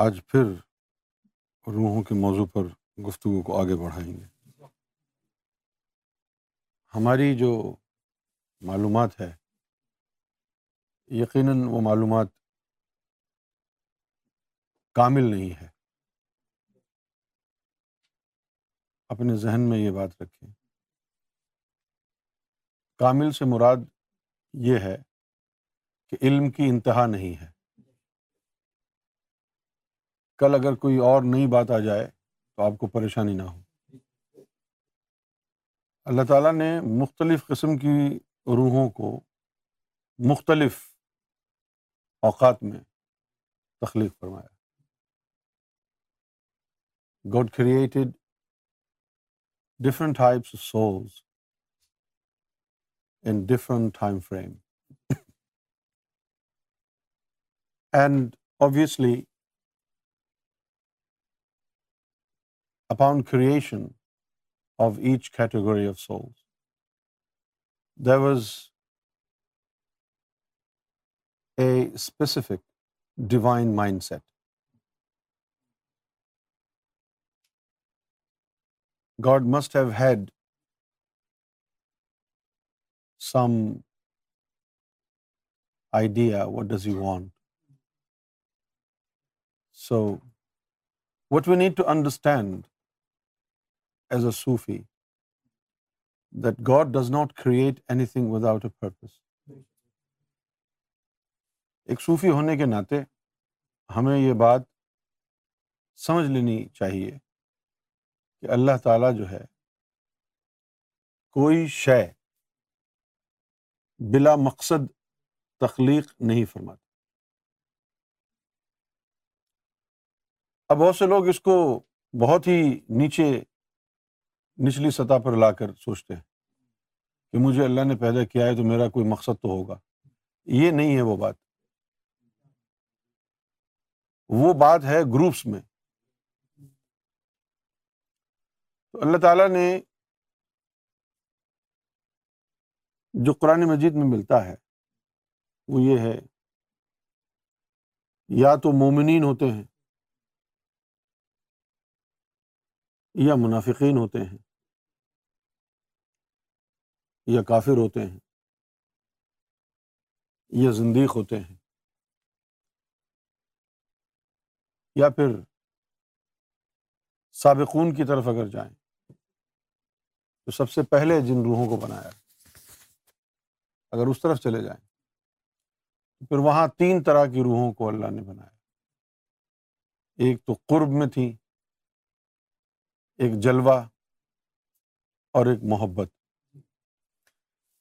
آج پھر روحوں کے موضوع پر گفتگو کو آگے بڑھائیں گے ہماری جو معلومات ہے یقیناً وہ معلومات کامل نہیں ہے اپنے ذہن میں یہ بات رکھیں کامل سے مراد یہ ہے کہ علم کی انتہا نہیں ہے کل اگر کوئی اور نئی بات آ جائے تو آپ کو پریشانی نہ ہو اللہ تعالیٰ نے مختلف قسم کی روحوں کو مختلف اوقات میں تخلیق فرمایا God created different types souls in different time frame and obviously upon creation of each category of souls. There was a specific divine mindset. God must have had some idea, what does he want? So what we need to understand as a Sufi that God does not create anything without a purpose ایک صوفی ہونے کے ناطے ہمیں یہ بات سمجھ لینی چاہیے کہ اللہ تعالیٰ جو ہے کوئی شے بلا مقصد تخلیق نہیں فرماتا اب بہت سے لوگ اس کو بہت ہی نیچے نچلی سطح پر لا کر سوچتے ہیں کہ مجھے اللہ نے پیدا کیا ہے تو میرا کوئی مقصد تو ہوگا یہ نہیں ہے وہ بات وہ بات ہے گروپس میں تو اللہ تعالیٰ نے جو قرآن مجید میں ملتا ہے وہ یہ ہے یا تو مومنین ہوتے ہیں یا منافقین ہوتے ہیں یا کافر ہوتے ہیں یا زندیق ہوتے ہیں یا پھر سابقون کی طرف اگر جائیں تو سب سے پہلے جن روحوں کو بنایا اگر اس طرف چلے جائیں تو پھر وہاں تین طرح کی روحوں کو اللہ نے بنایا ایک تو قرب میں تھی ایک جلوہ اور ایک محبت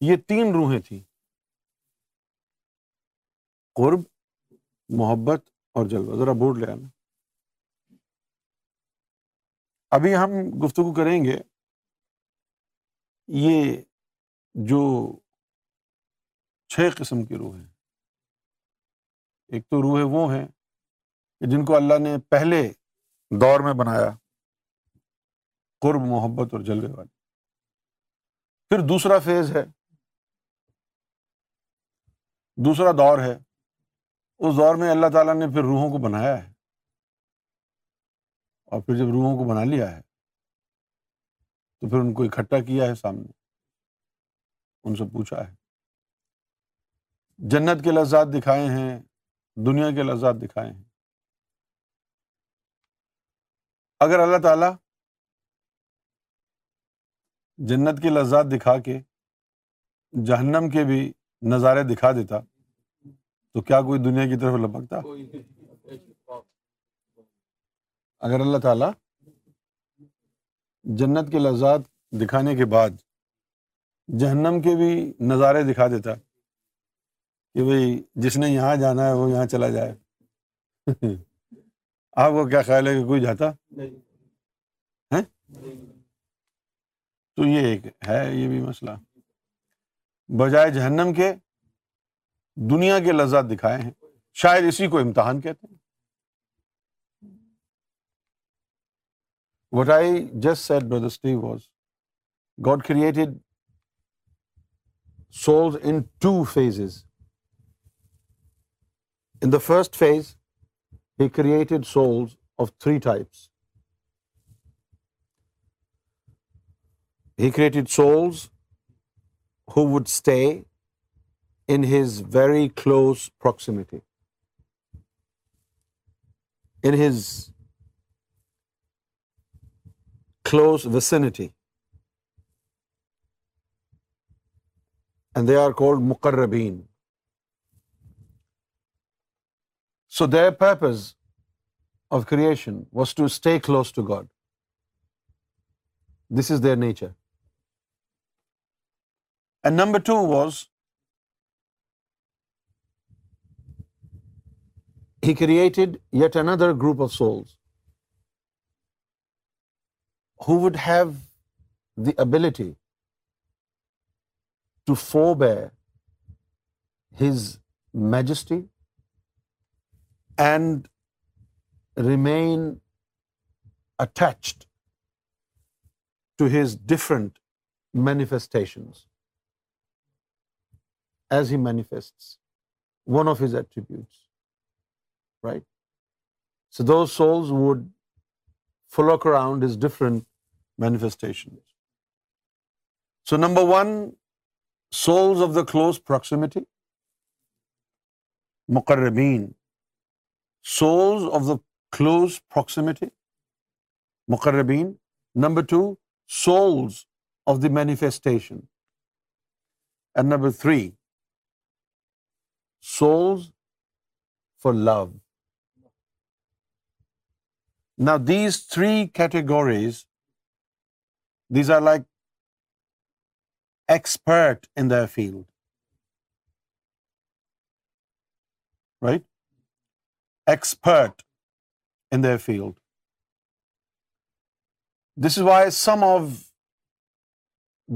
یہ تین روحیں تھیں قرب محبت اور جلوہ ذرا بورڈ لے آنا ابھی ہم گفتگو کریں گے یہ جو چھ قسم کی روح ہیں ایک تو روحیں وہ ہیں جن کو اللہ نے پہلے دور میں بنایا قرب محبت اور جلوے والی پھر دوسرا فیز ہے دوسرا دور ہے اس دور میں اللہ تعالیٰ نے پھر روحوں کو بنایا ہے اور پھر جب روحوں کو بنا لیا ہے تو پھر ان کو اکٹھا کیا ہے سامنے ان سے پوچھا ہے جنت کے لذات دکھائے ہیں دنیا کے لذات دکھائے ہیں اگر اللہ تعالیٰ جنت کے لذات دکھا کے جہنم کے بھی نظارے دکھا دیتا تو کیا کوئی دنیا کی طرف لپکتا اگر اللہ تعالی جنت کے لذات دکھانے کے بعد جہنم کے بھی نظارے دکھا دیتا کہ بھائی جس نے یہاں جانا ہے وہ یہاں چلا جائے آپ کو کیا خیال ہے کہ کوئی جاتا ہے تو یہ ایک ہے یہ بھی مسئلہ بجائے جہنم کے دنیا کے لذات دکھائے ہیں شاید اسی کو امتحان کہتے ہیں what I just said do was God created souls in two phases in the first phase he created souls of three types he created souls who would stay in his very close proximity, in his close vicinity. And they are called Muqarrabeen. So their purpose of creation was to stay close to God. This is their nature. And number two was he created yet another group of souls who would have the ability to forbear His majesty and remain attached to His different manifestations. As he manifest one of his attributes right so those souls would follow around different manifestation so number one souls of the close proximity مقربین souls of the close proximity مقربین number two souls of the manifestation and number three souls for love. Now these three categories, these are like expert in their field, right? Expert in their field. This is why some of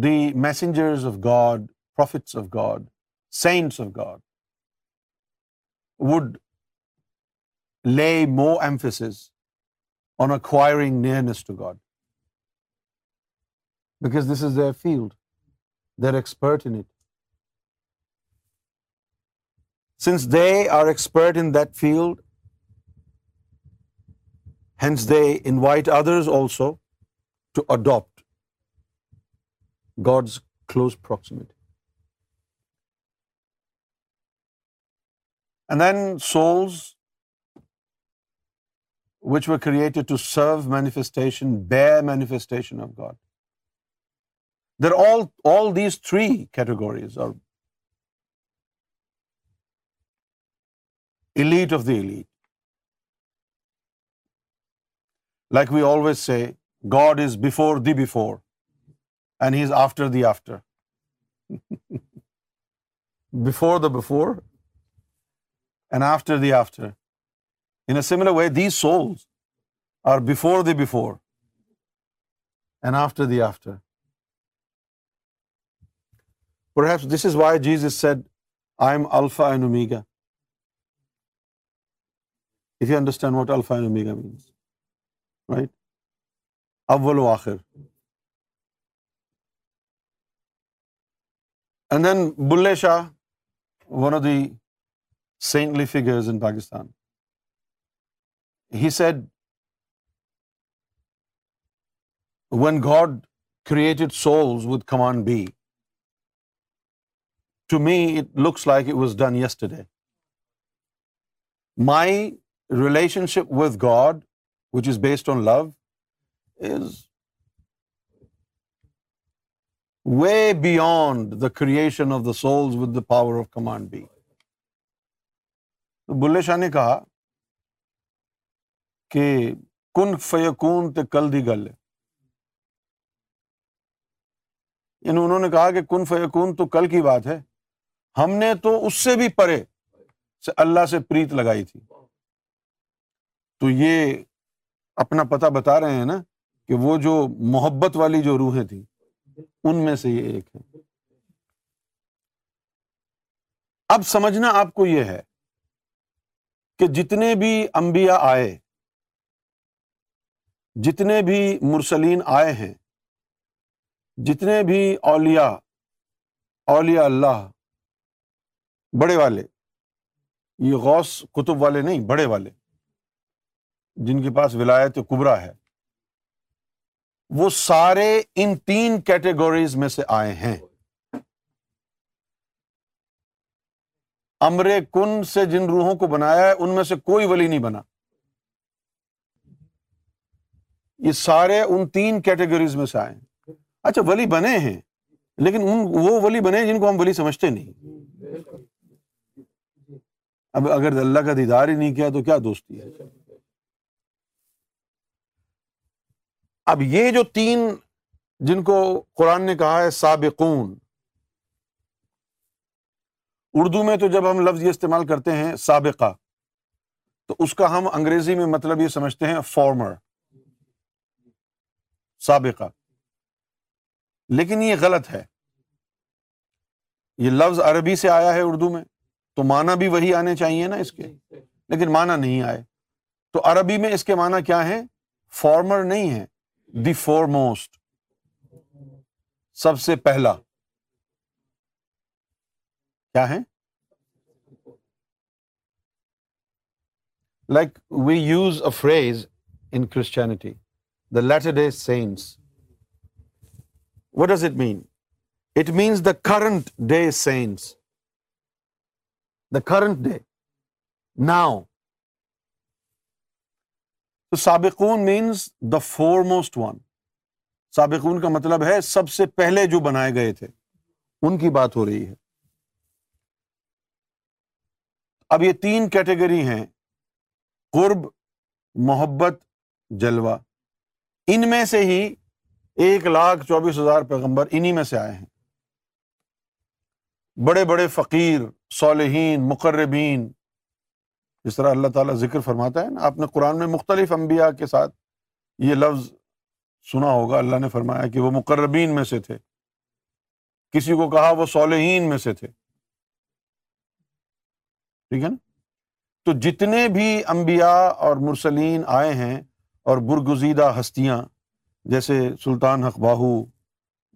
the messengers of God, prophets of God, saints of God, would lay more emphasis on acquiring nearness to God, because this is their field. They're expert in it. Since they are expert in that field, hence they invite others also to adopt God's close proximity. And then souls which were created to serve manifestation, bear manifestation of God. They're all these three categories are elite of the elite. Like we always say, God is before the before, and He's after the after. Before the before and after the after. In a similar way, these souls are before the before and after the after. Perhaps this is why Jesus said, I am Alpha and Omega. If you understand what Alpha and Omega means, right? Awwal wa akhir. And then Bulle Shah, one of the saintly figures in Pakistan. He said, when God created souls with command B, to me it looks like it was done yesterday. My relationship with God, which is based on love, is way beyond the creation of the souls with the power of command B. تو بلے شاہ نے کہا کہ کن فیقون تے کل دی گل ہے یعنی انہوں نے کہا کہ کن فیقون تو کل کی بات ہے ہم نے تو اس سے بھی پرے سے اللہ سے پریت لگائی تھی تو یہ اپنا پتا بتا رہے ہیں نا کہ وہ جو محبت والی جو روحیں تھیں ان میں سے یہ ایک ہے اب سمجھنا آپ کو یہ ہے کہ جتنے بھی امبیا آئے جتنے بھی مرسلین آئے ہیں جتنے بھی اولیا اولیا اللہ بڑے والے یہ غوث کتب والے نہیں بڑے والے جن کے پاس ولایت کبرا ہے وہ سارے ان تین کیٹیگوریز میں سے آئے ہیں امر کن سے جن روحوں کو بنایا ہے ان میں سے کوئی ولی نہیں بنا یہ سارے ان تین کیٹیگریز میں سے آئے ہیں اچھا ولی بنے ہیں لیکن ان وہ ولی بنے جن کو ہم ولی سمجھتے نہیں اب اگر اللہ کا دیدار ہی نہیں کیا تو کیا دوستی ہے اب یہ جو تین جن کو قرآن نے کہا ہے سابقون اردو میں تو جب ہم لفظ یہ استعمال کرتے ہیں سابقہ تو اس کا ہم انگریزی میں مطلب یہ سمجھتے ہیں فارمر سابقہ لیکن یہ غلط ہے یہ لفظ عربی سے آیا ہے اردو میں تو معنی بھی وہی آنے چاہیے نا اس کے لیکن معنی نہیں آئے تو عربی میں اس کے معنی کیا ہیں فارمر نہیں ہے دی فور موسٹ سب سے پہلا کیا ہیں like we use a phrase in Christianity the latter day saints what does it mean it means the current day saints the current day now سابقون means the foremost one سابقون کا مطلب ہے سب سے پہلے جو بنائے گئے تھے ان کی بات ہو رہی ہے اب یہ تین کیٹیگری ہیں قرب محبت جلوہ ان میں سے ہی ایک لاکھ چوبیس ہزار پیغمبر انہیں میں سے آئے ہیں بڑے بڑے فقیر صالحین مقربین جس طرح اللہ تعالیٰ ذکر فرماتا ہے نا آپ نے قرآن میں مختلف انبیاء کے ساتھ یہ لفظ سنا ہوگا اللہ نے فرمایا کہ وہ مقربین میں سے تھے کسی کو کہا وہ صالحین میں سے تھے ٹھیک ہے نا تو جتنے بھی امبیا اور مرسلین آئے ہیں اور برگزیدہ ہستیاں جیسے سلطان حق باہو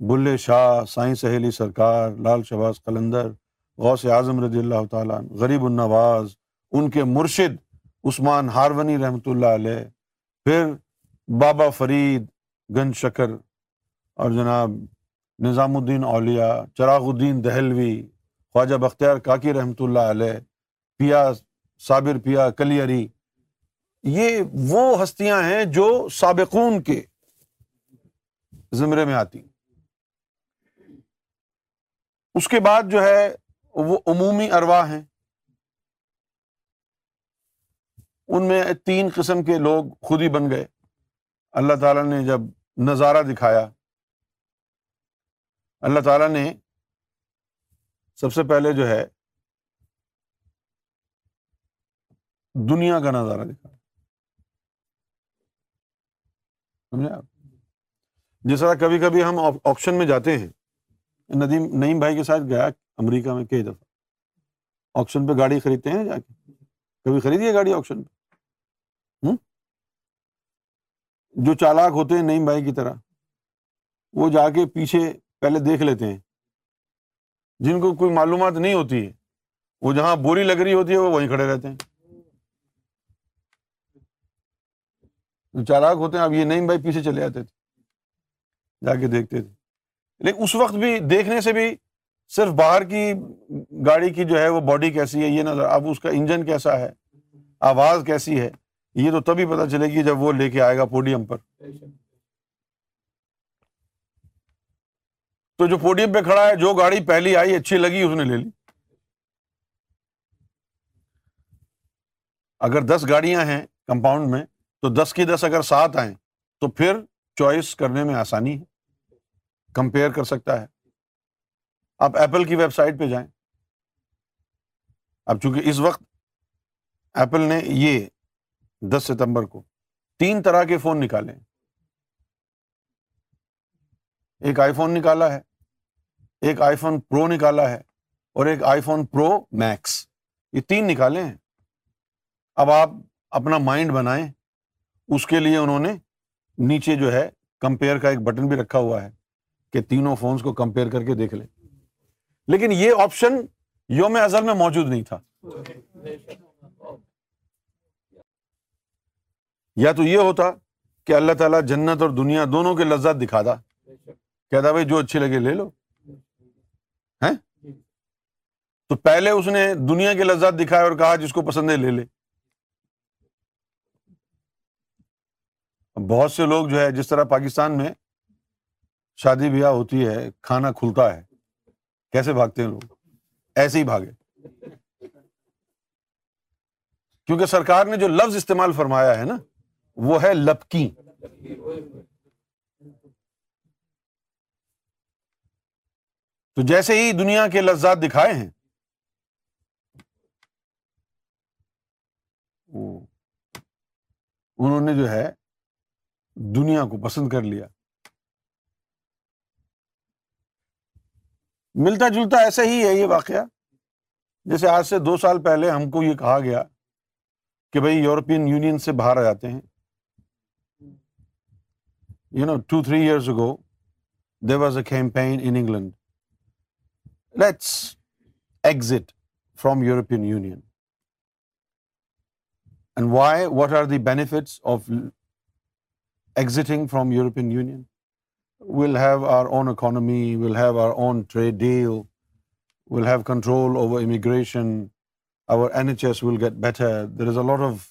بل شاہ سائیں سہیلی سرکار لال شباز قلندر غوث اعظم رضی اللہ تعالیٰ غریب النواز ان کے مرشد عثمان ہارونی رحمۃ اللہ علیہ پھر بابا فرید گن شکر اور جناب نظام الدین اولیا چراغ الدین دہلوی خواجہ بختیار کاکی رحمۃ اللہ علیہ پیا صابر پیا کلیری یہ وہ ہستیاں ہیں جو سابقون کے زمرے میں آتی اس کے بعد جو ہے وہ عمومی اروا ہیں ان میں تین قسم کے لوگ خود ہی بن گئے اللہ تعالیٰ نے جب نظارہ دکھایا اللہ تعالیٰ نے سب سے پہلے جو ہے دنیا کا نظارہ دکھا سمجھے آپ جس طرح کبھی کبھی ہم آپشن میں جاتے ہیں ندیم نعیم بھائی کے ساتھ گیا امریکہ میں کئی دفعہ آپشن پہ گاڑی خریدتے ہیں جا کے کبھی خریدیے گاڑی آپشن پہ جو چالاک ہوتے ہیں نعیم بھائی کی طرح وہ جا کے پیچھے پہلے دیکھ لیتے ہیں جن کو کوئی معلومات نہیں ہوتی ہے وہ جہاں بوری لگ رہی ہوتی ہے وہ وہیں کھڑے رہتے ہیں چالاک ہوتے ہیں اب یہ نہیں بھائی پیچھے چلے آتے تھے جا کے دیکھتے تھے لیکن اس وقت بھی دیکھنے سے بھی صرف باہر کی گاڑی کی جو ہے وہ باڈی کیسی ہے یہ نظر اب اس کا انجن کیسا ہے آواز کیسی ہے یہ تو تبھی پتا چلے گی جب وہ لے کے آئے گا پوڈیم پر تو جو پوڈیم پہ کھڑا ہے جو گاڑی پہلی آئی اچھی لگی اس نے لے لی اگر دس گاڑیاں ہیں کمپاؤنڈ میں تو دس کی دس اگر سات آئیں تو پھر چوائس کرنے میں آسانی ہے کمپیئر کر سکتا ہے آپ ایپل کی ویب سائٹ پہ جائیں اب چونکہ اس وقت ایپل نے یہ دس ستمبر کو تین طرح کے فون نکالے ایک آئی فون نکالا ہے ایک آئی فون پرو نکالا ہے اور ایک آئی فون پرو میکس یہ تین نکالے ہیں اب آپ اپنا مائنڈ بنائیں اس کے لیے انہوں نے نیچے جو ہے کمپیئر کا ایک بٹن بھی رکھا ہوا ہے کہ تینوں فونس کو کمپیئر کر کے دیکھ لیں لیکن یہ آپشن یوم ازل میں موجود نہیں تھا یا تو یہ ہوتا کہ اللہ تعالیٰ جنت اور دنیا دونوں کے لذات دکھا دا کہتا بھائی جو اچھے لگے لے لو ہے تو پہلے اس نے دنیا کے لذات دکھائے اور کہا جس کو پسند ہے لے لے بہت سے لوگ جو ہے جس طرح پاکستان میں شادی بیاہ ہوتی ہے کھانا کھلتا ہے کیسے بھاگتے ہیں لوگ ایسے ہی بھاگے کیونکہ سرکار نے جو لفظ استعمال فرمایا ہے نا وہ ہے لپکی تو جیسے ہی دنیا کے لفظات دکھائے ہیں انہوں نے جو ہے دنیا کو پسند کر لیا ملتا جلتا ایسا ہی ہے یہ واقعہ جیسے آج سے دو سال پہلے ہم کو یہ کہا گیا کہ بھائی یورپین یونین سے باہر آ جاتے ہیں you know two three years go was a campaign England let's exit from European union and why what are the benefits of exiting from European Union. We'll have our own economy, we'll have our own trade deal, we'll have control over immigration, our NHS will get better. There is a lot of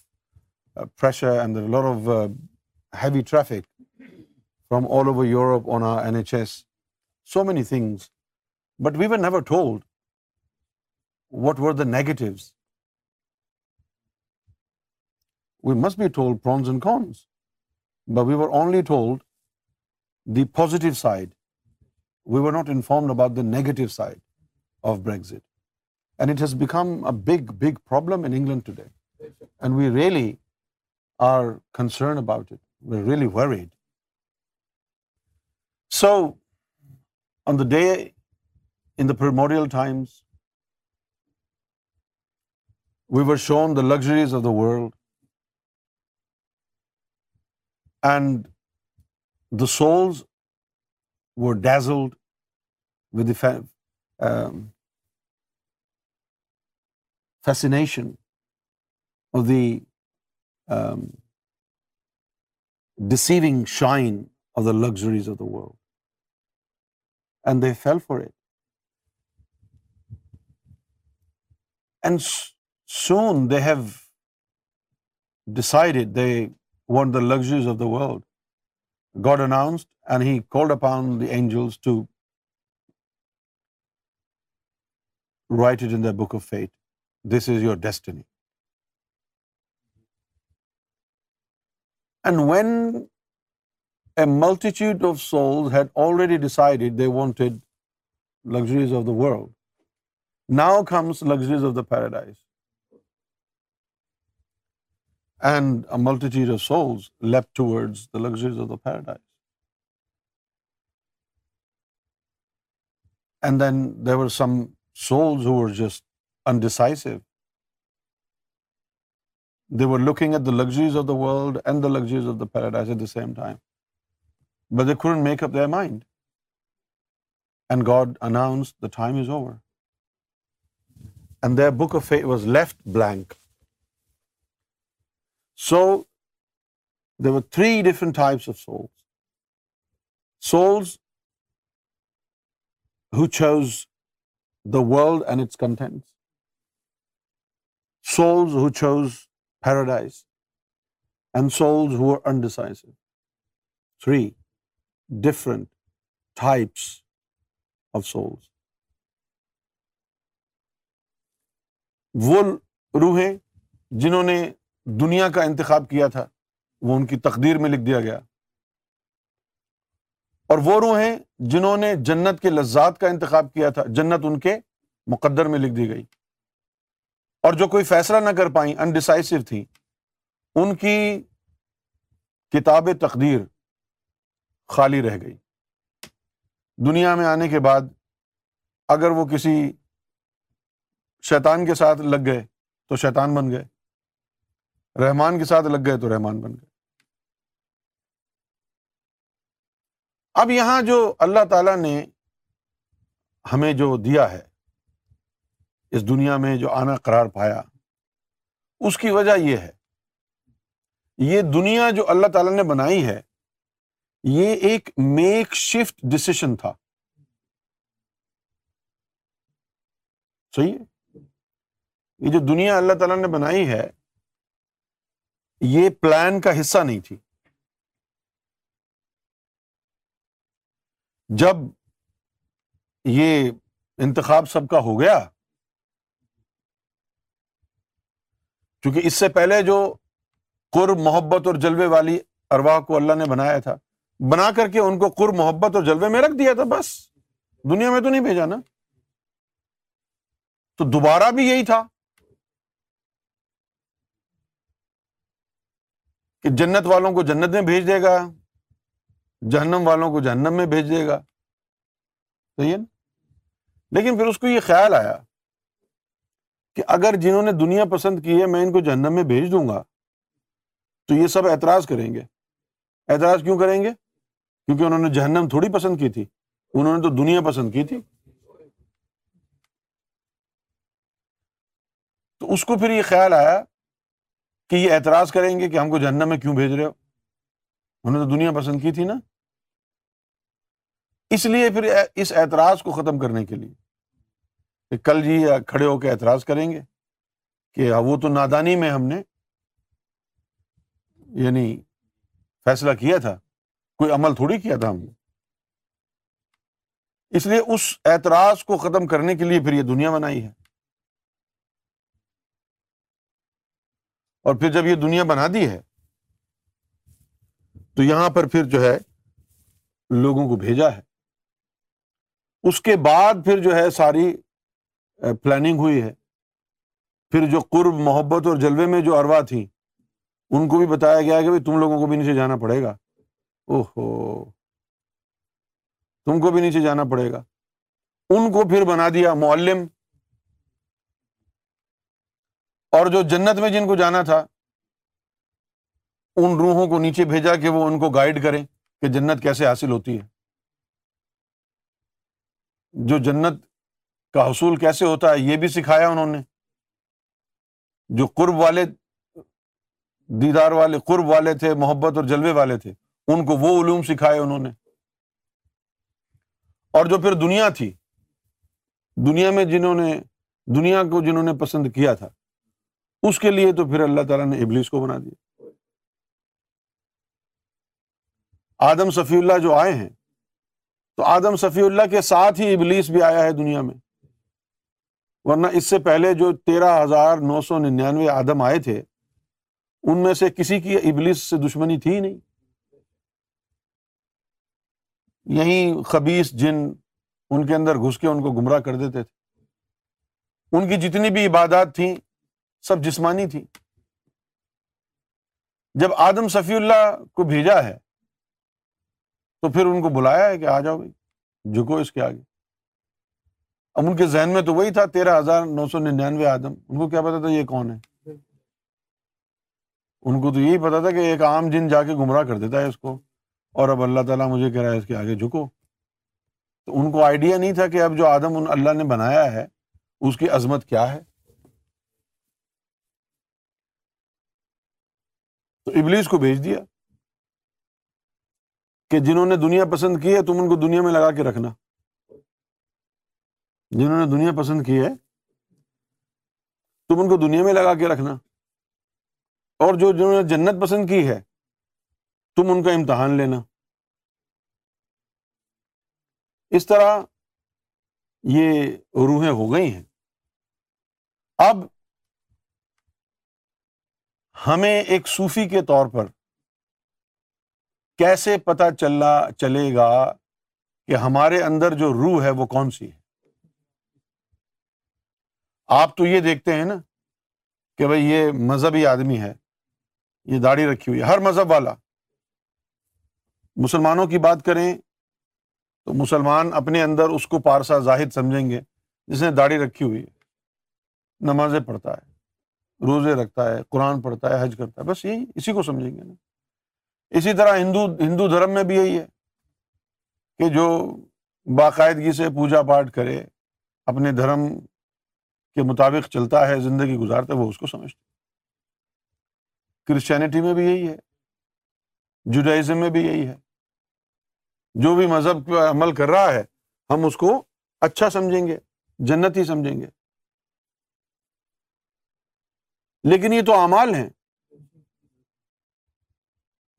uh, pressure and there are a lot of uh, heavy traffic from all over Europe on our NHS. So many things. But we were never told what were the negatives. We must be told pros and cons. But we were only told the positive side. We were not informed about the negative side of Brexit. And it has become a big, big problem in England today. And we really are concerned about it. We're really worried. So, on the day in the primordial times, we were shown the luxuries of the world. And the souls were dazzled with the um, fascination of the um, deceiving shine of the luxuries of the world. And they fell for it. And soon they have decided, they want the luxuries of the world. God announced, and He called upon the angels to write it in their book of fate. This is your destiny. And when a multitude of souls had already decided they wanted luxuries of the world, now comes luxuries of the paradise and a multitude of souls leapt towards the luxuries of the paradise. And then there were some souls who were just undecisive. They were looking at the luxuries of the world and the luxuries of the paradise at the same time. But they couldn't make up their mind. And God announced the time is over. And their book of fate was left blank. So they were three different types of souls soul who choose the world and its content souls who choose paradise and souls who are undecided three different types of soul وہ روحیں جنہوں نے دنیا کا انتخاب کیا تھا وہ ان کی تقدیر میں لکھ دیا گیا اور وہ روح ہیں جنہوں نے جنت کے لذات کا انتخاب کیا تھا جنت ان کے مقدر میں لکھ دی گئی اور جو کوئی فیصلہ نہ کر پائیں انڈیسائسو تھیں ان کی کتاب تقدیر خالی رہ گئی دنیا میں آنے کے بعد اگر وہ کسی شیطان کے ساتھ لگ گئے تو شیطان بن گئے رحمان کے ساتھ لگ گئے تو رحمان بن گئے اب یہاں جو اللہ تعالیٰ نے ہمیں جو دیا ہے اس دنیا میں جو آنا قرار پایا اس کی وجہ یہ ہے یہ دنیا جو اللہ تعالیٰ نے بنائی ہے یہ ایک میک شفٹ ڈسیشن تھا صحیح ہے یہ جو دنیا اللہ تعالیٰ نے بنائی ہے یہ پلان کا حصہ نہیں تھی جب یہ انتخاب سب کا ہو گیا چونکہ اس سے پہلے جو قر محبت اور جلوے والی ارواح کو اللہ نے بنایا تھا بنا کر کے ان کو محبت اور جلوے میں رکھ دیا تھا بس دنیا میں تو نہیں بھیجا نا تو دوبارہ بھی یہی تھا کہ جنت والوں کو جنت میں بھیج دے گا جہنم والوں کو جہنم میں بھیج دے گا صحیح ہے نا لیکن پھر اس کو یہ خیال آیا کہ اگر جنہوں نے دنیا پسند کی ہے میں ان کو جہنم میں بھیج دوں گا تو یہ سب اعتراض کریں گے اعتراض کیوں کریں گے کیونکہ انہوں نے جہنم تھوڑی پسند کی تھی انہوں نے تو دنیا پسند کی تھی تو اس کو پھر یہ خیال آیا کہ یہ اعتراض کریں گے کہ ہم کو جہنم میں کیوں بھیج رہے ہو انہوں نے تو دنیا پسند کی تھی نا اس لیے پھر اس اعتراض کو ختم کرنے کے لیے کہ کل جی کھڑے ہو کے اعتراض کریں گے کہ وہ تو نادانی میں ہم نے یعنی فیصلہ کیا تھا کوئی عمل تھوڑی کیا تھا ہم نے اس لیے اس اعتراض کو ختم کرنے کے لیے پھر یہ دنیا بنائی ہے اور پھر جب یہ دنیا بنا دی ہے تو یہاں پر پھر جو ہے لوگوں کو بھیجا ہے اس کے بعد پھر جو ہے ساری پلاننگ ہوئی ہے پھر جو قرب محبت اور جلوے میں جو اروا تھی ان کو بھی بتایا گیا کہ تم لوگوں کو بھی نیچے جانا پڑے گا او ہو تم کو بھی نیچے جانا پڑے گا ان کو پھر بنا دیا معلم اور جو جنت میں جن کو جانا تھا ان روحوں کو نیچے بھیجا کہ وہ ان کو گائڈ کریں کہ جنت کیسے حاصل ہوتی ہے جو جنت کا حصول کیسے ہوتا ہے یہ بھی سکھایا انہوں نے جو قرب والے دیدار والے قرب والے تھے محبت اور جلوے والے تھے ان کو وہ علوم سکھائے انہوں نے اور جو پھر دنیا تھی دنیا میں جنہوں نے دنیا کو جنہوں نے پسند کیا تھا اس کے لیے تو پھر اللہ تعالیٰ نے ابلیس کو بنا دیا آدم صفی اللہ جو آئے ہیں تو آدم صفی اللہ کے ساتھ ہی ابلیس بھی آیا ہے دنیا میں ورنہ اس سے پہلے جو تیرہ ہزار نو سو ننانوے آدم آئے تھے ان میں سے کسی کی ابلیس سے دشمنی تھی نہیں یہیں خبیص جن ان کے اندر گھس کے ان کو گمراہ کر دیتے تھے ان کی جتنی بھی عبادات تھیں سب جسمانی تھی جب آدم صفی اللہ کو بھیجا ہے تو پھر ان کو بلایا ہے کہ آ جاؤ بھائی جھکو اس کے آگے اب ان کے ذہن میں تو وہی تھا تیرہ ہزار نو سو ننانوے آدم ان کو کیا پتا تھا یہ کون ہے ان کو تو یہی پتا تھا کہ ایک عام جن جا کے گمراہ کر دیتا ہے اس کو اور اب اللہ تعالیٰ مجھے کہہ رہا ہے اس کے آگے جھکو تو ان کو آئیڈیا نہیں تھا کہ اب جو آدم ان اللہ نے بنایا ہے اس کی عظمت کیا ہے تو ابلیس کو بھیج دیا کہ جنہوں نے دنیا پسند کی ہے تم ان کو دنیا میں لگا کے رکھنا جنہوں نے دنیا پسند کی ہے تم ان کو دنیا میں لگا کے رکھنا اور جو جنہوں نے جنت پسند کی ہے تم ان کا امتحان لینا اس طرح یہ روحیں ہو گئی ہیں اب ہمیں ایک صوفی کے طور پر کیسے پتا چلنا چلے گا کہ ہمارے اندر جو روح ہے وہ کون سی ہے آپ تو یہ دیکھتے ہیں نا کہ بھائی یہ مذہبی آدمی ہے یہ داڑھی رکھی ہوئی ہے ہر مذہب والا مسلمانوں کی بات کریں تو مسلمان اپنے اندر اس کو پارسا ظاہر سمجھیں گے جس نے داڑھی رکھی ہوئی ہے نمازیں پڑھتا ہے روزے رکھتا ہے قرآن پڑھتا ہے حج کرتا ہے بس یہی اسی کو سمجھیں گے نا اسی طرح ہندو ہندو دھرم میں بھی یہی ہے کہ جو باقاعدگی سے پوجا پاٹھ کرے اپنے دھرم کے مطابق چلتا ہے زندگی گزارتا ہے وہ اس کو سمجھتے کرسچینٹی میں بھی یہی ہے جوڈائزم میں بھی یہی ہے جو بھی مذہب پہ عمل کر رہا ہے ہم اس کو اچھا سمجھیں گے جنت ہی سمجھیں گے لیکن یہ تو امال ہیں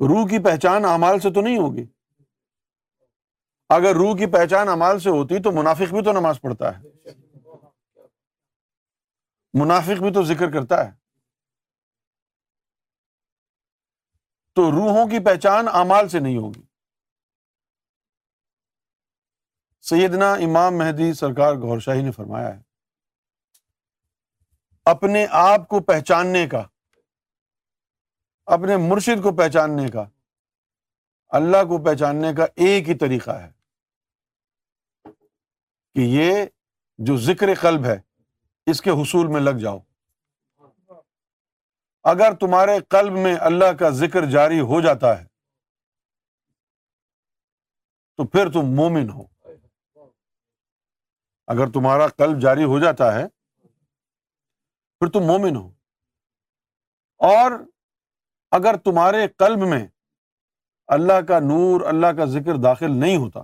روح کی پہچان امال سے تو نہیں ہوگی اگر روح کی پہچان امال سے ہوتی تو منافق بھی تو نماز پڑھتا ہے منافق بھی تو ذکر کرتا ہے تو روحوں کی پہچان امال سے نہیں ہوگی سیدنا امام مہدی سرکار گور شاہی نے فرمایا ہے اپنے آپ کو پہچاننے کا اپنے مرشد کو پہچاننے کا اللہ کو پہچاننے کا ایک ہی طریقہ ہے کہ یہ جو ذکر قلب ہے اس کے حصول میں لگ جاؤ اگر تمہارے قلب میں اللہ کا ذکر جاری ہو جاتا ہے تو پھر تم مومن ہو اگر تمہارا قلب جاری ہو جاتا ہے پھر تم مومن ہو اور اگر تمہارے قلب میں اللہ کا نور اللہ کا ذکر داخل نہیں ہوتا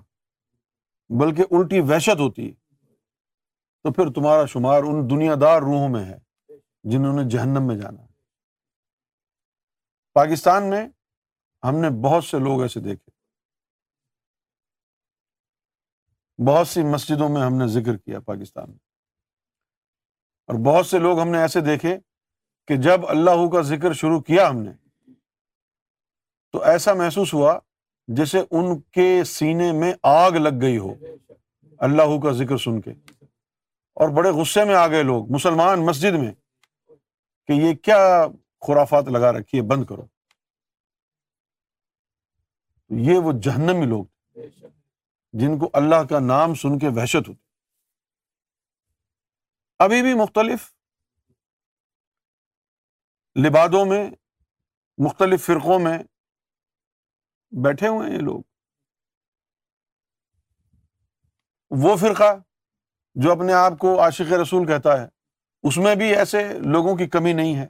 بلکہ الٹی وحشت ہوتی تو پھر تمہارا شمار ان دنیا دار روحوں میں ہے جنہوں نے جہنم میں جانا پاکستان میں ہم نے بہت سے لوگ ایسے دیکھے بہت سی مسجدوں میں ہم نے ذکر کیا پاکستان میں اور بہت سے لوگ ہم نے ایسے دیکھے کہ جب اللہ کا ذکر شروع کیا ہم نے تو ایسا محسوس ہوا جیسے ان کے سینے میں آگ لگ گئی ہو اللہ کا ذکر سن کے اور بڑے غصے میں آ گئے لوگ مسلمان مسجد میں کہ یہ کیا خرافات لگا رکھیے بند کرو یہ وہ جہنمی لوگ جن کو اللہ کا نام سن کے وحشت ہوتی ابھی بھی مختلف لبادوں میں مختلف فرقوں میں بیٹھے ہوئے ہیں یہ لوگ وہ فرقہ جو اپنے آپ کو عاشق رسول کہتا ہے اس میں بھی ایسے لوگوں کی کمی نہیں ہے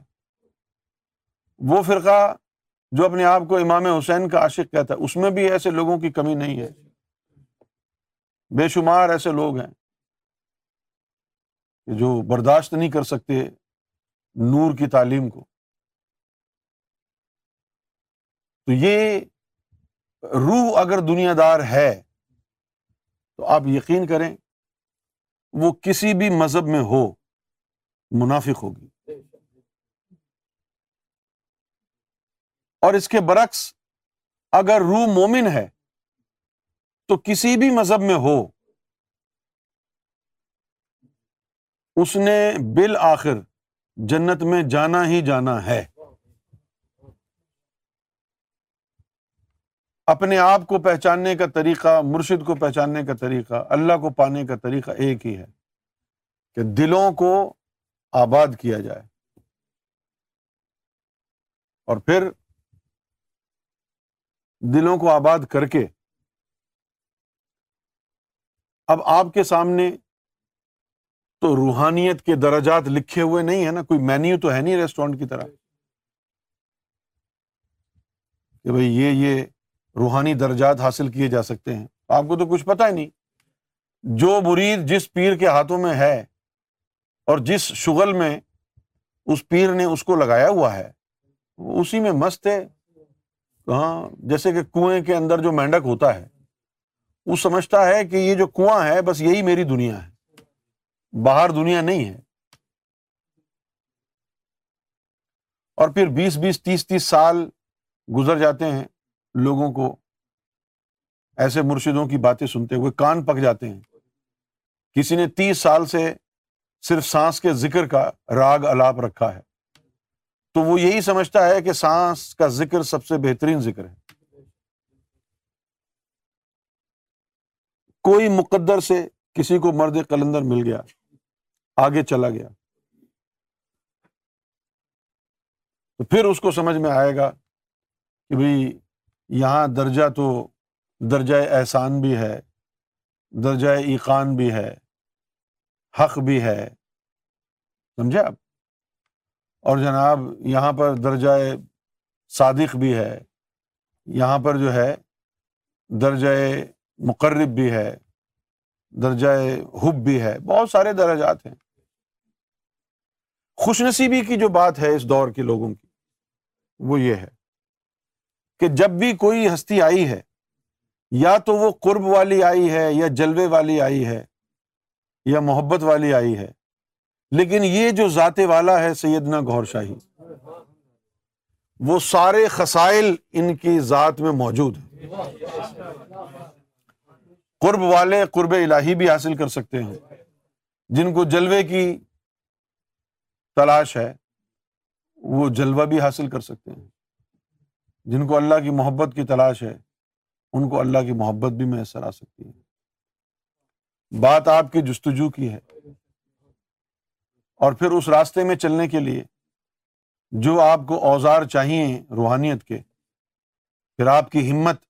وہ فرقہ جو اپنے آپ کو امام حسین کا عاشق کہتا ہے اس میں بھی ایسے لوگوں کی کمی نہیں ہے بے شمار ایسے لوگ ہیں جو برداشت نہیں کر سکتے نور کی تعلیم کو تو یہ روح اگر دنیا دار ہے تو آپ یقین کریں وہ کسی بھی مذہب میں ہو منافق ہوگی اور اس کے برعکس اگر روح مومن ہے تو کسی بھی مذہب میں ہو اس نے بالآخر جنت میں جانا ہی جانا ہے اپنے آپ کو پہچاننے کا طریقہ مرشد کو پہچاننے کا طریقہ اللہ کو پانے کا طریقہ ایک ہی ہے کہ دلوں کو آباد کیا جائے اور پھر دلوں کو آباد کر کے اب آپ کے سامنے تو روحانیت کے درجات لکھے ہوئے نہیں ہے نا کوئی مینیو تو ہے نہیں ریسٹورینٹ کی طرح کہ بھائی یہ یہ روحانی درجات حاصل کیے جا سکتے ہیں آپ کو تو کچھ پتا ہی نہیں جو مرید جس پیر کے ہاتھوں میں ہے اور جس شغل میں اس پیر نے اس کو لگایا ہوا ہے اسی میں مست ہے ہاں جیسے کہ کنویں کے اندر جو مینڈک ہوتا ہے وہ سمجھتا ہے کہ یہ جو کنواں ہے بس یہی میری دنیا ہے باہر دنیا نہیں ہے اور پھر بیس بیس تیس تیس سال گزر جاتے ہیں لوگوں کو ایسے مرشدوں کی باتیں سنتے ہوئے کان پک جاتے ہیں کسی نے تیس سال سے صرف سانس کے ذکر کا راگ الاپ رکھا ہے تو وہ یہی سمجھتا ہے کہ سانس کا ذکر سب سے بہترین ذکر ہے کوئی مقدر سے کسی کو مرد قلندر مل گیا آگے چلا گیا تو پھر اس کو سمجھ میں آئے گا کہ بھائی یہاں درجہ تو درجۂ احسان بھی ہے درجۂ ایقان بھی ہے حق بھی ہے سمجھے آپ اور جناب یہاں پر درجۂ صادق بھی ہے یہاں پر جو ہے درجۂ مقرب بھی ہے درجۂ حب بھی ہے بہت سارے درجات ہیں خوش نصیبی کی جو بات ہے اس دور کے لوگوں کی وہ یہ ہے کہ جب بھی کوئی ہستی آئی ہے یا تو وہ قرب والی آئی ہے یا جلوے والی آئی ہے یا محبت والی آئی ہے لیکن یہ جو ذات والا ہے سیدنا گور شاہی وہ سارے خسائل ان کی ذات میں موجود ہیں قرب والے قرب الہی بھی حاصل کر سکتے ہیں جن کو جلوے کی تلاش ہے وہ جلوہ بھی حاصل کر سکتے ہیں جن کو اللہ کی محبت کی تلاش ہے ان کو اللہ کی محبت بھی میسر آ سکتی ہے بات آپ کی جستجو کی ہے اور پھر اس راستے میں چلنے کے لیے جو آپ کو اوزار چاہیے روحانیت کے پھر آپ کی ہمت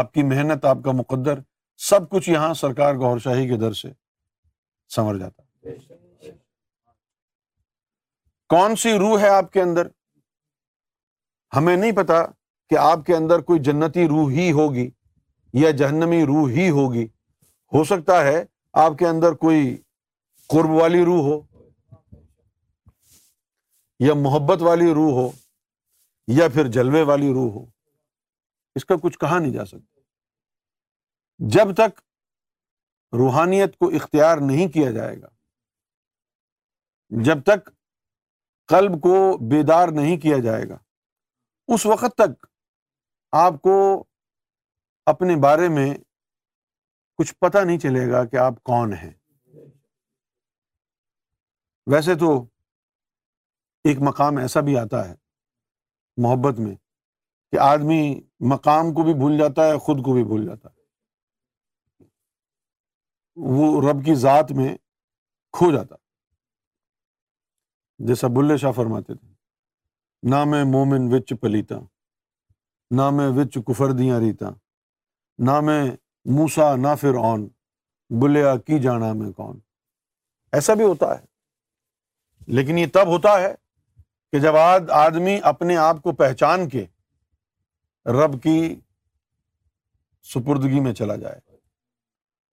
آپ کی محنت آپ کا مقدر سب کچھ یہاں سرکار گور شاہی کے در سے سنور جاتا کون سی روح ہے آپ کے اندر ہمیں نہیں پتا کہ آپ کے اندر کوئی جنتی روح ہی ہوگی یا جہنمی روح ہی ہوگی ہو سکتا ہے آپ کے اندر کوئی قرب والی روح ہو یا محبت والی روح ہو یا پھر جلوے والی روح ہو اس کا کچھ کہا نہیں جا سکتا جب تک روحانیت کو اختیار نہیں کیا جائے گا جب تک قلب کو بیدار نہیں کیا جائے گا اس وقت تک آپ کو اپنے بارے میں کچھ پتا نہیں چلے گا کہ آپ کون ہیں ویسے تو ایک مقام ایسا بھی آتا ہے محبت میں کہ آدمی مقام کو بھی بھول جاتا ہے خود کو بھی بھول جاتا ہے وہ رب کی ذات میں کھو جاتا جیسا بلے شاہ فرماتے تھے نہ میں مومن وچ پلیتا نہ میں وچ دیاں ریتا نہ میں موسا نہ پھر آن بلیا کی جانا میں کون ایسا بھی ہوتا ہے لیکن یہ تب ہوتا ہے کہ جب آج آدمی اپنے آپ کو پہچان کے رب کی سپردگی میں چلا جائے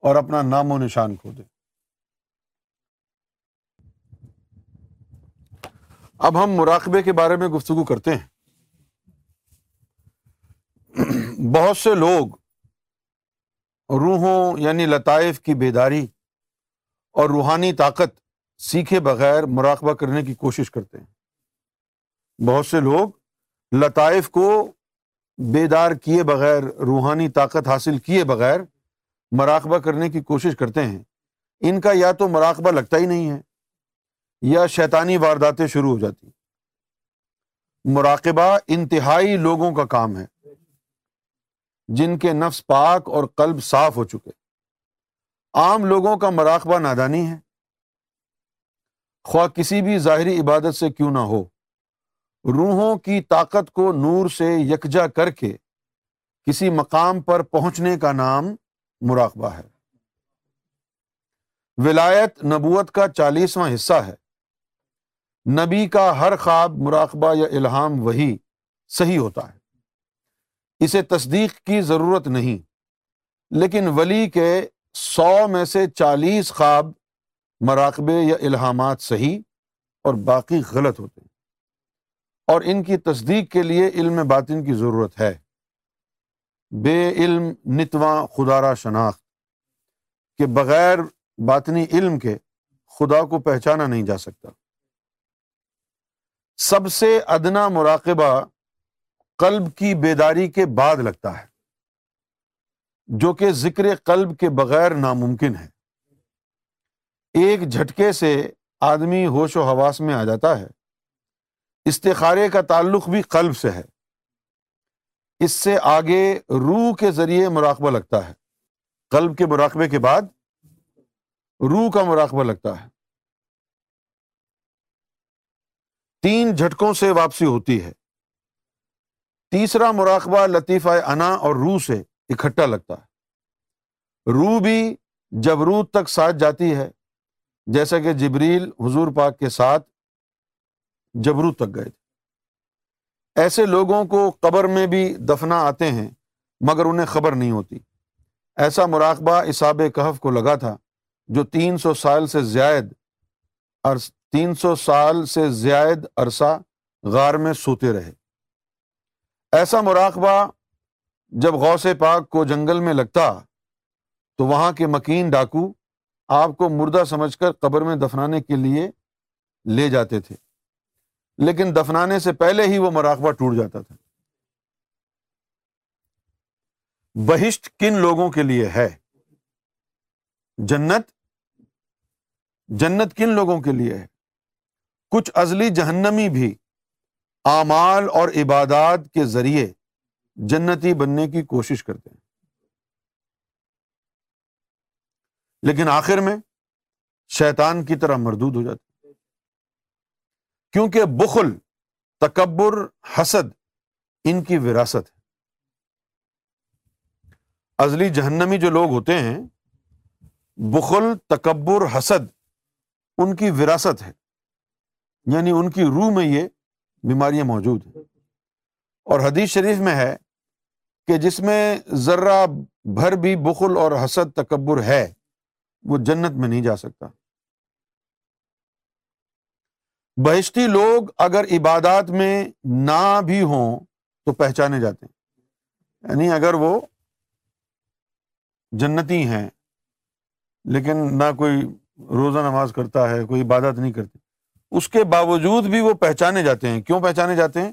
اور اپنا نام و نشان کھو دے اب ہم مراقبے کے بارے میں گفتگو کرتے ہیں بہت سے لوگ روحوں یعنی لطائف کی بیداری اور روحانی طاقت سیکھے بغیر مراقبہ کرنے کی کوشش کرتے ہیں بہت سے لوگ لطائف کو بیدار کیے بغیر روحانی طاقت حاصل کیے بغیر مراقبہ کرنے کی کوشش کرتے ہیں ان کا یا تو مراقبہ لگتا ہی نہیں ہے یا شیطانی وارداتیں شروع ہو جاتی مراقبہ انتہائی لوگوں کا کام ہے جن کے نفس پاک اور قلب صاف ہو چکے عام لوگوں کا مراقبہ نادانی ہے خواہ کسی بھی ظاہری عبادت سے کیوں نہ ہو روحوں کی طاقت کو نور سے یکجا کر کے کسی مقام پر پہنچنے کا نام مراقبہ ہے ولایت نبوت کا چالیسواں حصہ ہے نبی کا ہر خواب مراقبہ یا الہام وہی صحیح ہوتا ہے اسے تصدیق کی ضرورت نہیں لیکن ولی کے سو میں سے چالیس خواب مراقبے یا الہامات صحیح اور باقی غلط ہوتے ہیں اور ان کی تصدیق کے لیے علم باطن کی ضرورت ہے بے علم نتواں خدا شناخت کے بغیر باطنی علم کے خدا کو پہچانا نہیں جا سکتا سب سے ادنا مراقبہ قلب کی بیداری کے بعد لگتا ہے جو کہ ذکر قلب کے بغیر ناممکن ہے ایک جھٹکے سے آدمی ہوش و حواس میں آ جاتا ہے استخارے کا تعلق بھی قلب سے ہے اس سے آگے روح کے ذریعے مراقبہ لگتا ہے قلب کے مراقبے کے بعد روح کا مراقبہ لگتا ہے تین جھٹکوں سے واپسی ہوتی ہے تیسرا مراقبہ لطیفہ انا اور روح سے اکٹھا لگتا ہے روح بھی جب روح تک ساتھ جاتی ہے جیسا کہ جبریل حضور پاک کے ساتھ جبرو تک گئے تھے ایسے لوگوں کو قبر میں بھی دفنا آتے ہیں مگر انہیں خبر نہیں ہوتی ایسا مراقبہ اساب کو لگا تھا جو تین سو سال سے زائد تین سو سال سے زائد عرصہ غار میں سوتے رہے ایسا مراقبہ جب غوث پاک کو جنگل میں لگتا تو وہاں کے مکین ڈاکو آپ کو مردہ سمجھ کر قبر میں دفنانے کے لیے لے جاتے تھے لیکن دفنانے سے پہلے ہی وہ مراقبہ ٹوٹ جاتا تھا بہشت کن لوگوں کے لیے ہے جنت جنت کن لوگوں کے لیے ہے کچھ ازلی جہنمی بھی اعمال اور عبادات کے ذریعے جنتی بننے کی کوشش کرتے ہیں لیکن آخر میں شیطان کی طرح مردود ہو جاتے کیونکہ بخل تکبر حسد ان کی وراثت ہے ازلی جہنمی جو لوگ ہوتے ہیں بخل تکبر حسد ان کی وراثت ہے یعنی ان کی روح میں یہ بیماریاں موجود ہیں اور حدیث شریف میں ہے کہ جس میں ذرہ بھر بھی بخل اور حسد تکبر ہے وہ جنت میں نہیں جا سکتا بہشتی لوگ اگر عبادات میں نہ بھی ہوں تو پہچانے جاتے ہیں یعنی اگر وہ جنتی ہیں لیکن نہ کوئی روزہ نماز کرتا ہے کوئی عبادت نہیں کرتی اس کے باوجود بھی وہ پہچانے جاتے ہیں کیوں پہچانے جاتے ہیں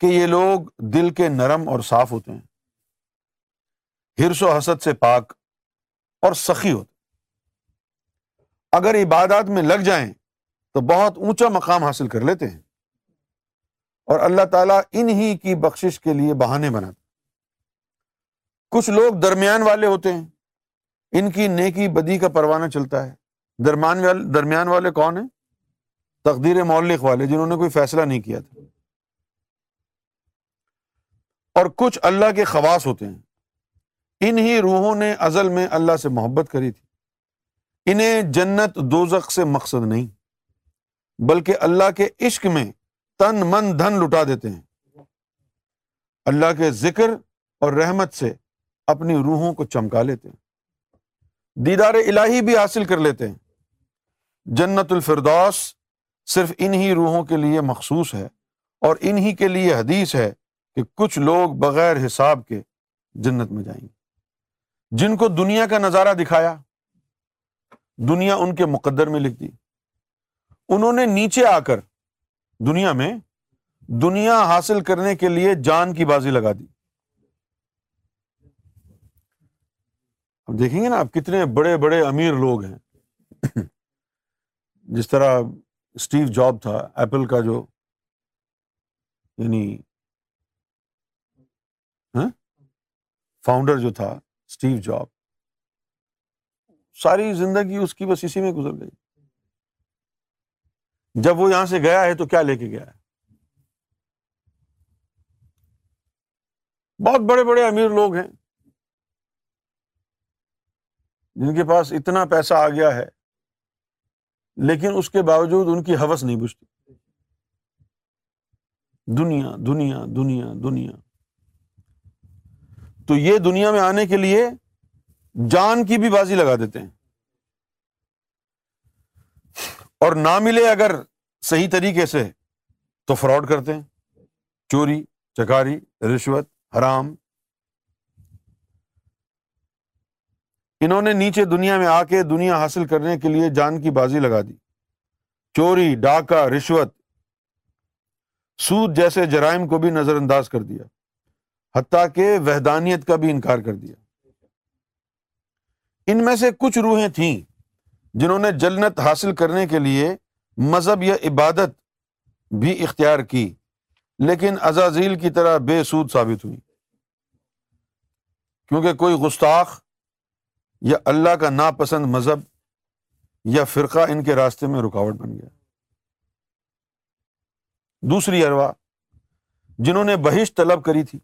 کہ یہ لوگ دل کے نرم اور صاف ہوتے ہیں ہرس و حسد سے پاک اور سخی ہوتے ہیں اگر عبادات میں لگ جائیں تو بہت اونچا مقام حاصل کر لیتے ہیں اور اللہ تعالیٰ انہی کی بخشش کے لیے بہانے بناتے کچھ لوگ درمیان والے ہوتے ہیں ان کی نیکی بدی کا پروانہ چلتا ہے درمیان درمیان والے کون ہیں تقدیر مولک والے جنہوں نے کوئی فیصلہ نہیں کیا تھا اور کچھ اللہ کے خواص ہوتے ہیں انہی روحوں نے ازل میں اللہ سے محبت کری تھی انہیں جنت دوزخ سے مقصد نہیں بلکہ اللہ کے عشق میں تن من دھن لٹا دیتے ہیں اللہ کے ذکر اور رحمت سے اپنی روحوں کو چمکا لیتے ہیں دیدار الہی بھی حاصل کر لیتے ہیں جنت الفردوس صرف انہی روحوں کے لیے مخصوص ہے اور انہی کے لیے حدیث ہے کہ کچھ لوگ بغیر حساب کے جنت میں جائیں گے جن کو دنیا کا نظارہ دکھایا دنیا ان کے مقدر میں لکھ دی انہوں نے نیچے آ کر دنیا میں دنیا حاصل کرنے کے لیے جان کی بازی لگا دی دیکھیں گے نا آپ کتنے بڑے بڑے امیر لوگ ہیں جس طرح اسٹیو جاب تھا ایپل کا جو یعنی فاؤنڈر ہاں؟ جو تھا اسٹیو جاب ساری زندگی اس کی بس اسی میں گزر گئی جب وہ یہاں سے گیا ہے تو کیا لے کے گیا ہے بہت بڑے بڑے امیر لوگ ہیں جن کے پاس اتنا پیسہ آ گیا ہے لیکن اس کے باوجود ان کی حوث نہیں بجھتی دنیا دنیا دنیا دنیا تو یہ دنیا میں آنے کے لیے جان کی بھی بازی لگا دیتے ہیں اور نہ ملے اگر صحیح طریقے سے تو فراڈ کرتے ہیں چوری چکاری رشوت حرام انہوں نے نیچے دنیا میں آ کے دنیا حاصل کرنے کے لیے جان کی بازی لگا دی چوری ڈاکہ رشوت سود جیسے جرائم کو بھی نظر انداز کر دیا حتیٰ کہ وحدانیت کا بھی انکار کر دیا ان میں سے کچھ روحیں تھیں جنہوں نے جنت حاصل کرنے کے لیے مذہب یا عبادت بھی اختیار کی لیکن عزازیل کی طرح بے سود ثابت ہوئی کیونکہ کوئی گستاخ یا اللہ کا ناپسند مذہب یا فرقہ ان کے راستے میں رکاوٹ بن گیا دوسری اروا جنہوں نے بہش طلب کری تھی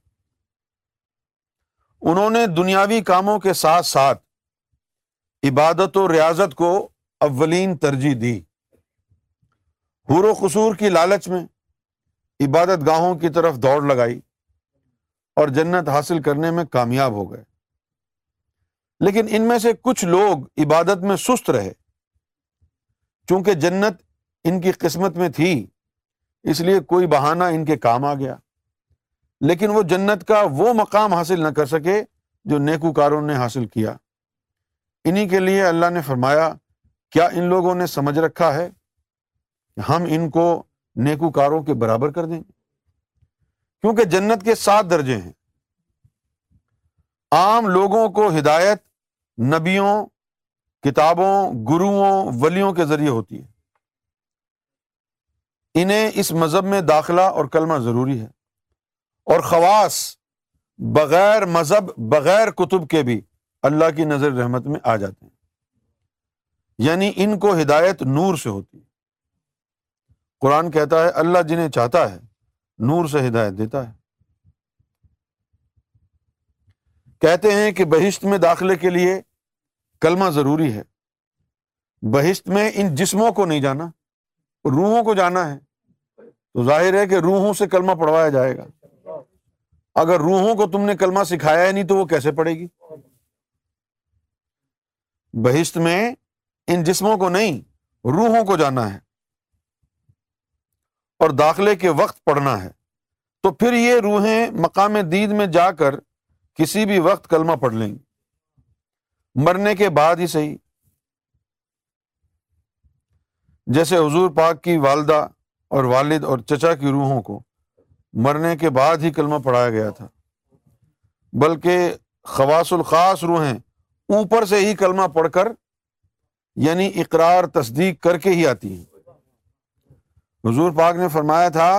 انہوں نے دنیاوی کاموں کے ساتھ ساتھ عبادت و ریاضت کو اولین ترجیح دی حور و قصور کی لالچ میں عبادت گاہوں کی طرف دوڑ لگائی اور جنت حاصل کرنے میں کامیاب ہو گئے لیکن ان میں سے کچھ لوگ عبادت میں سست رہے چونکہ جنت ان کی قسمت میں تھی اس لیے کوئی بہانہ ان کے کام آ گیا لیکن وہ جنت کا وہ مقام حاصل نہ کر سکے جو نیکوکاروں نے حاصل کیا انہیں کے لیے اللہ نے فرمایا کیا ان لوگوں نے سمجھ رکھا ہے ہم ان کو نیکوکاروں کے برابر کر دیں گے کیونکہ جنت کے سات درجے ہیں عام لوگوں کو ہدایت نبیوں کتابوں گروؤں ولیوں کے ذریعے ہوتی ہے انہیں اس مذہب میں داخلہ اور کلمہ ضروری ہے اور خواص بغیر مذہب بغیر کتب کے بھی اللہ کی نظر رحمت میں آ جاتے ہیں یعنی ان کو ہدایت نور سے ہوتی ہے قرآن کہتا ہے اللہ جنہیں چاہتا ہے نور سے ہدایت دیتا ہے کہتے ہیں کہ بہشت میں داخلے کے لیے کلمہ ضروری ہے بہشت میں ان جسموں کو نہیں جانا روحوں کو جانا ہے تو ظاہر ہے کہ روحوں سے کلمہ پڑھوایا جائے گا اگر روحوں کو تم نے کلمہ سکھایا ہے نہیں تو وہ کیسے پڑھے گی بہشت میں ان جسموں کو نہیں روحوں کو جانا ہے اور داخلے کے وقت پڑھنا ہے تو پھر یہ روحیں مقام دید میں جا کر کسی بھی وقت کلمہ پڑھ لیں گی مرنے کے بعد ہی صحیح جیسے حضور پاک کی والدہ اور والد اور چچا کی روحوں کو مرنے کے بعد ہی کلمہ پڑھایا گیا تھا بلکہ خواص الخاص روحیں اوپر سے ہی کلمہ پڑھ کر یعنی اقرار تصدیق کر کے ہی آتی ہیں حضور پاک نے فرمایا تھا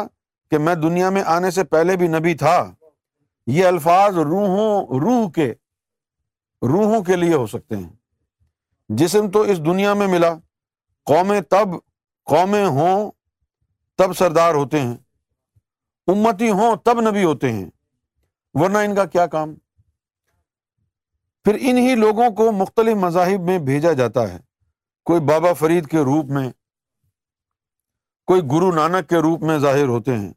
کہ میں دنیا میں آنے سے پہلے بھی نبی تھا یہ الفاظ روحوں روح کے روحوں کے لیے ہو سکتے ہیں جسم تو اس دنیا میں ملا قومیں تب قومیں ہوں تب سردار ہوتے ہیں امتی ہوں تب نبی ہوتے ہیں ورنہ ان کا کیا کام پھر انہی لوگوں کو مختلف مذاہب میں بھیجا جاتا ہے کوئی بابا فرید کے روپ میں کوئی گرو نانک کے روپ میں ظاہر ہوتے ہیں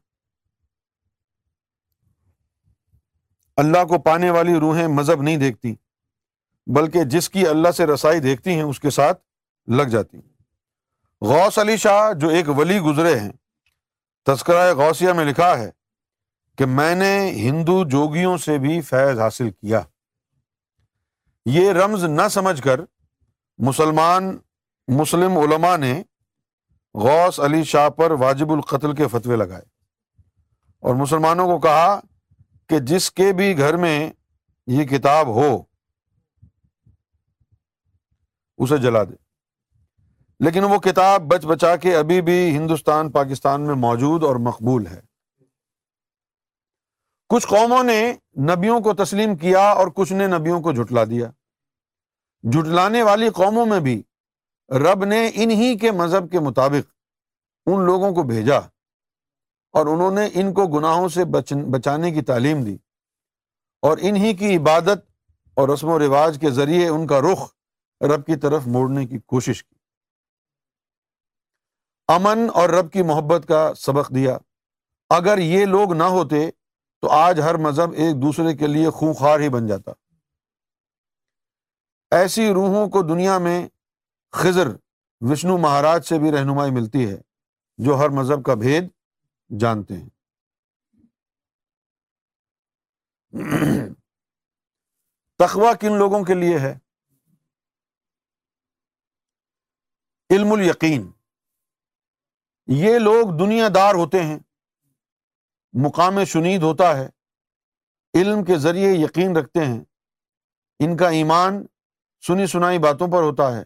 اللہ کو پانے والی روحیں مذہب نہیں دیکھتی بلکہ جس کی اللہ سے رسائی دیکھتی ہیں اس کے ساتھ لگ جاتی ہیں غوث علی شاہ جو ایک ولی گزرے ہیں تذکرہ غوثیہ میں لکھا ہے کہ میں نے ہندو جوگیوں سے بھی فیض حاصل کیا یہ رمز نہ سمجھ کر مسلمان مسلم علماء نے غوث علی شاہ پر واجب القتل کے فتوے لگائے اور مسلمانوں کو کہا کہ جس کے بھی گھر میں یہ کتاب ہو اسے جلا دے لیکن وہ کتاب بچ بچا کے ابھی بھی ہندوستان پاکستان میں موجود اور مقبول ہے کچھ قوموں نے نبیوں کو تسلیم کیا اور کچھ نے نبیوں کو جھٹلا دیا جھٹلانے والی قوموں میں بھی رب نے انہی کے مذہب کے مطابق ان لوگوں کو بھیجا اور انہوں نے ان کو گناہوں سے بچانے کی تعلیم دی اور انہی کی عبادت اور رسم و رواج کے ذریعے ان کا رخ رب کی طرف موڑنے کی کوشش کی امن اور رب کی محبت کا سبق دیا اگر یہ لوگ نہ ہوتے تو آج ہر مذہب ایک دوسرے کے لیے خوخار ہی بن جاتا ایسی روحوں کو دنیا میں خضر وشنو مہاراج سے بھی رہنمائی ملتی ہے جو ہر مذہب کا بھید جانتے ہیں تخوا کن لوگوں کے لیے ہے علم الیقین یہ لوگ دنیا دار ہوتے ہیں مقام شنید ہوتا ہے علم کے ذریعے یقین رکھتے ہیں ان کا ایمان سنی سنائی باتوں پر ہوتا ہے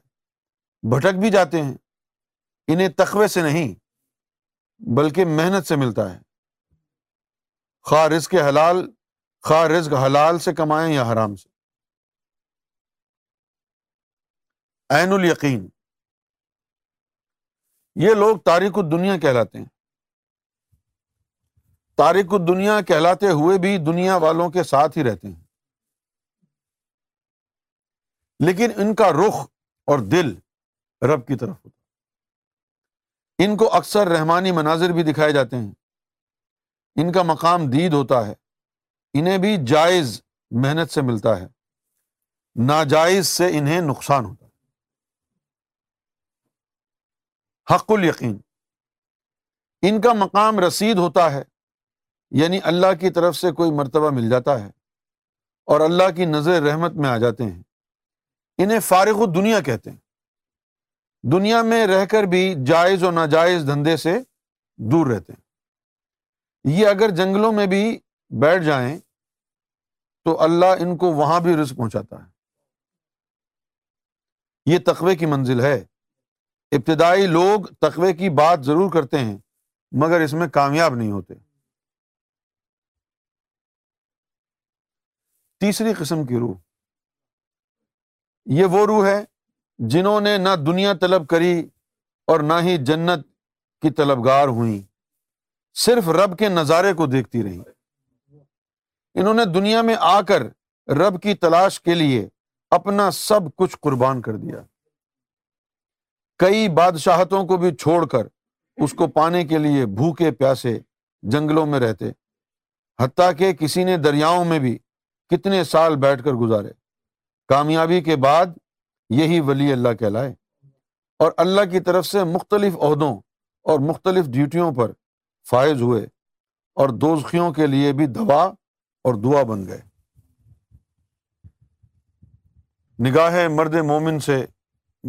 بھٹک بھی جاتے ہیں انہیں تقوے سے نہیں بلکہ محنت سے ملتا ہے رزق حلال رزق حلال سے کمائیں یا حرام سے عین ال یقین یہ لوگ تاریخ الدنیا کہلاتے ہیں تاریخ الدنیا کہلاتے ہوئے بھی دنیا والوں کے ساتھ ہی رہتے ہیں لیکن ان کا رخ اور دل رب کی طرف ہوتا ان کو اکثر رحمانی مناظر بھی دکھائے جاتے ہیں ان کا مقام دید ہوتا ہے انہیں بھی جائز محنت سے ملتا ہے ناجائز سے انہیں نقصان ہوتا حق ال یقین ان کا مقام رسید ہوتا ہے یعنی اللہ کی طرف سے کوئی مرتبہ مل جاتا ہے اور اللہ کی نظر رحمت میں آ جاتے ہیں انہیں فارغ دنیا کہتے ہیں دنیا میں رہ کر بھی جائز و ناجائز دھندے سے دور رہتے ہیں یہ اگر جنگلوں میں بھی بیٹھ جائیں تو اللہ ان کو وہاں بھی رزق پہنچاتا ہے یہ تقوی کی منزل ہے ابتدائی لوگ تقوی کی بات ضرور کرتے ہیں مگر اس میں کامیاب نہیں ہوتے تیسری قسم کی روح یہ وہ روح ہے جنہوں نے نہ دنیا طلب کری اور نہ ہی جنت کی طلبگار ہوئیں صرف رب کے نظارے کو دیکھتی رہی انہوں نے دنیا میں آ کر رب کی تلاش کے لیے اپنا سب کچھ قربان کر دیا کئی بادشاہتوں کو بھی چھوڑ کر اس کو پانے کے لیے بھوکے پیاسے جنگلوں میں رہتے حتیٰ کہ کسی نے دریاؤں میں بھی کتنے سال بیٹھ کر گزارے کامیابی کے بعد یہی ولی اللہ کہلائے اور اللہ کی طرف سے مختلف عہدوں اور مختلف ڈیوٹیوں پر فائز ہوئے اور دوزخیوں کے لیے بھی دوا اور دعا بن گئے نگاہ مرد مومن سے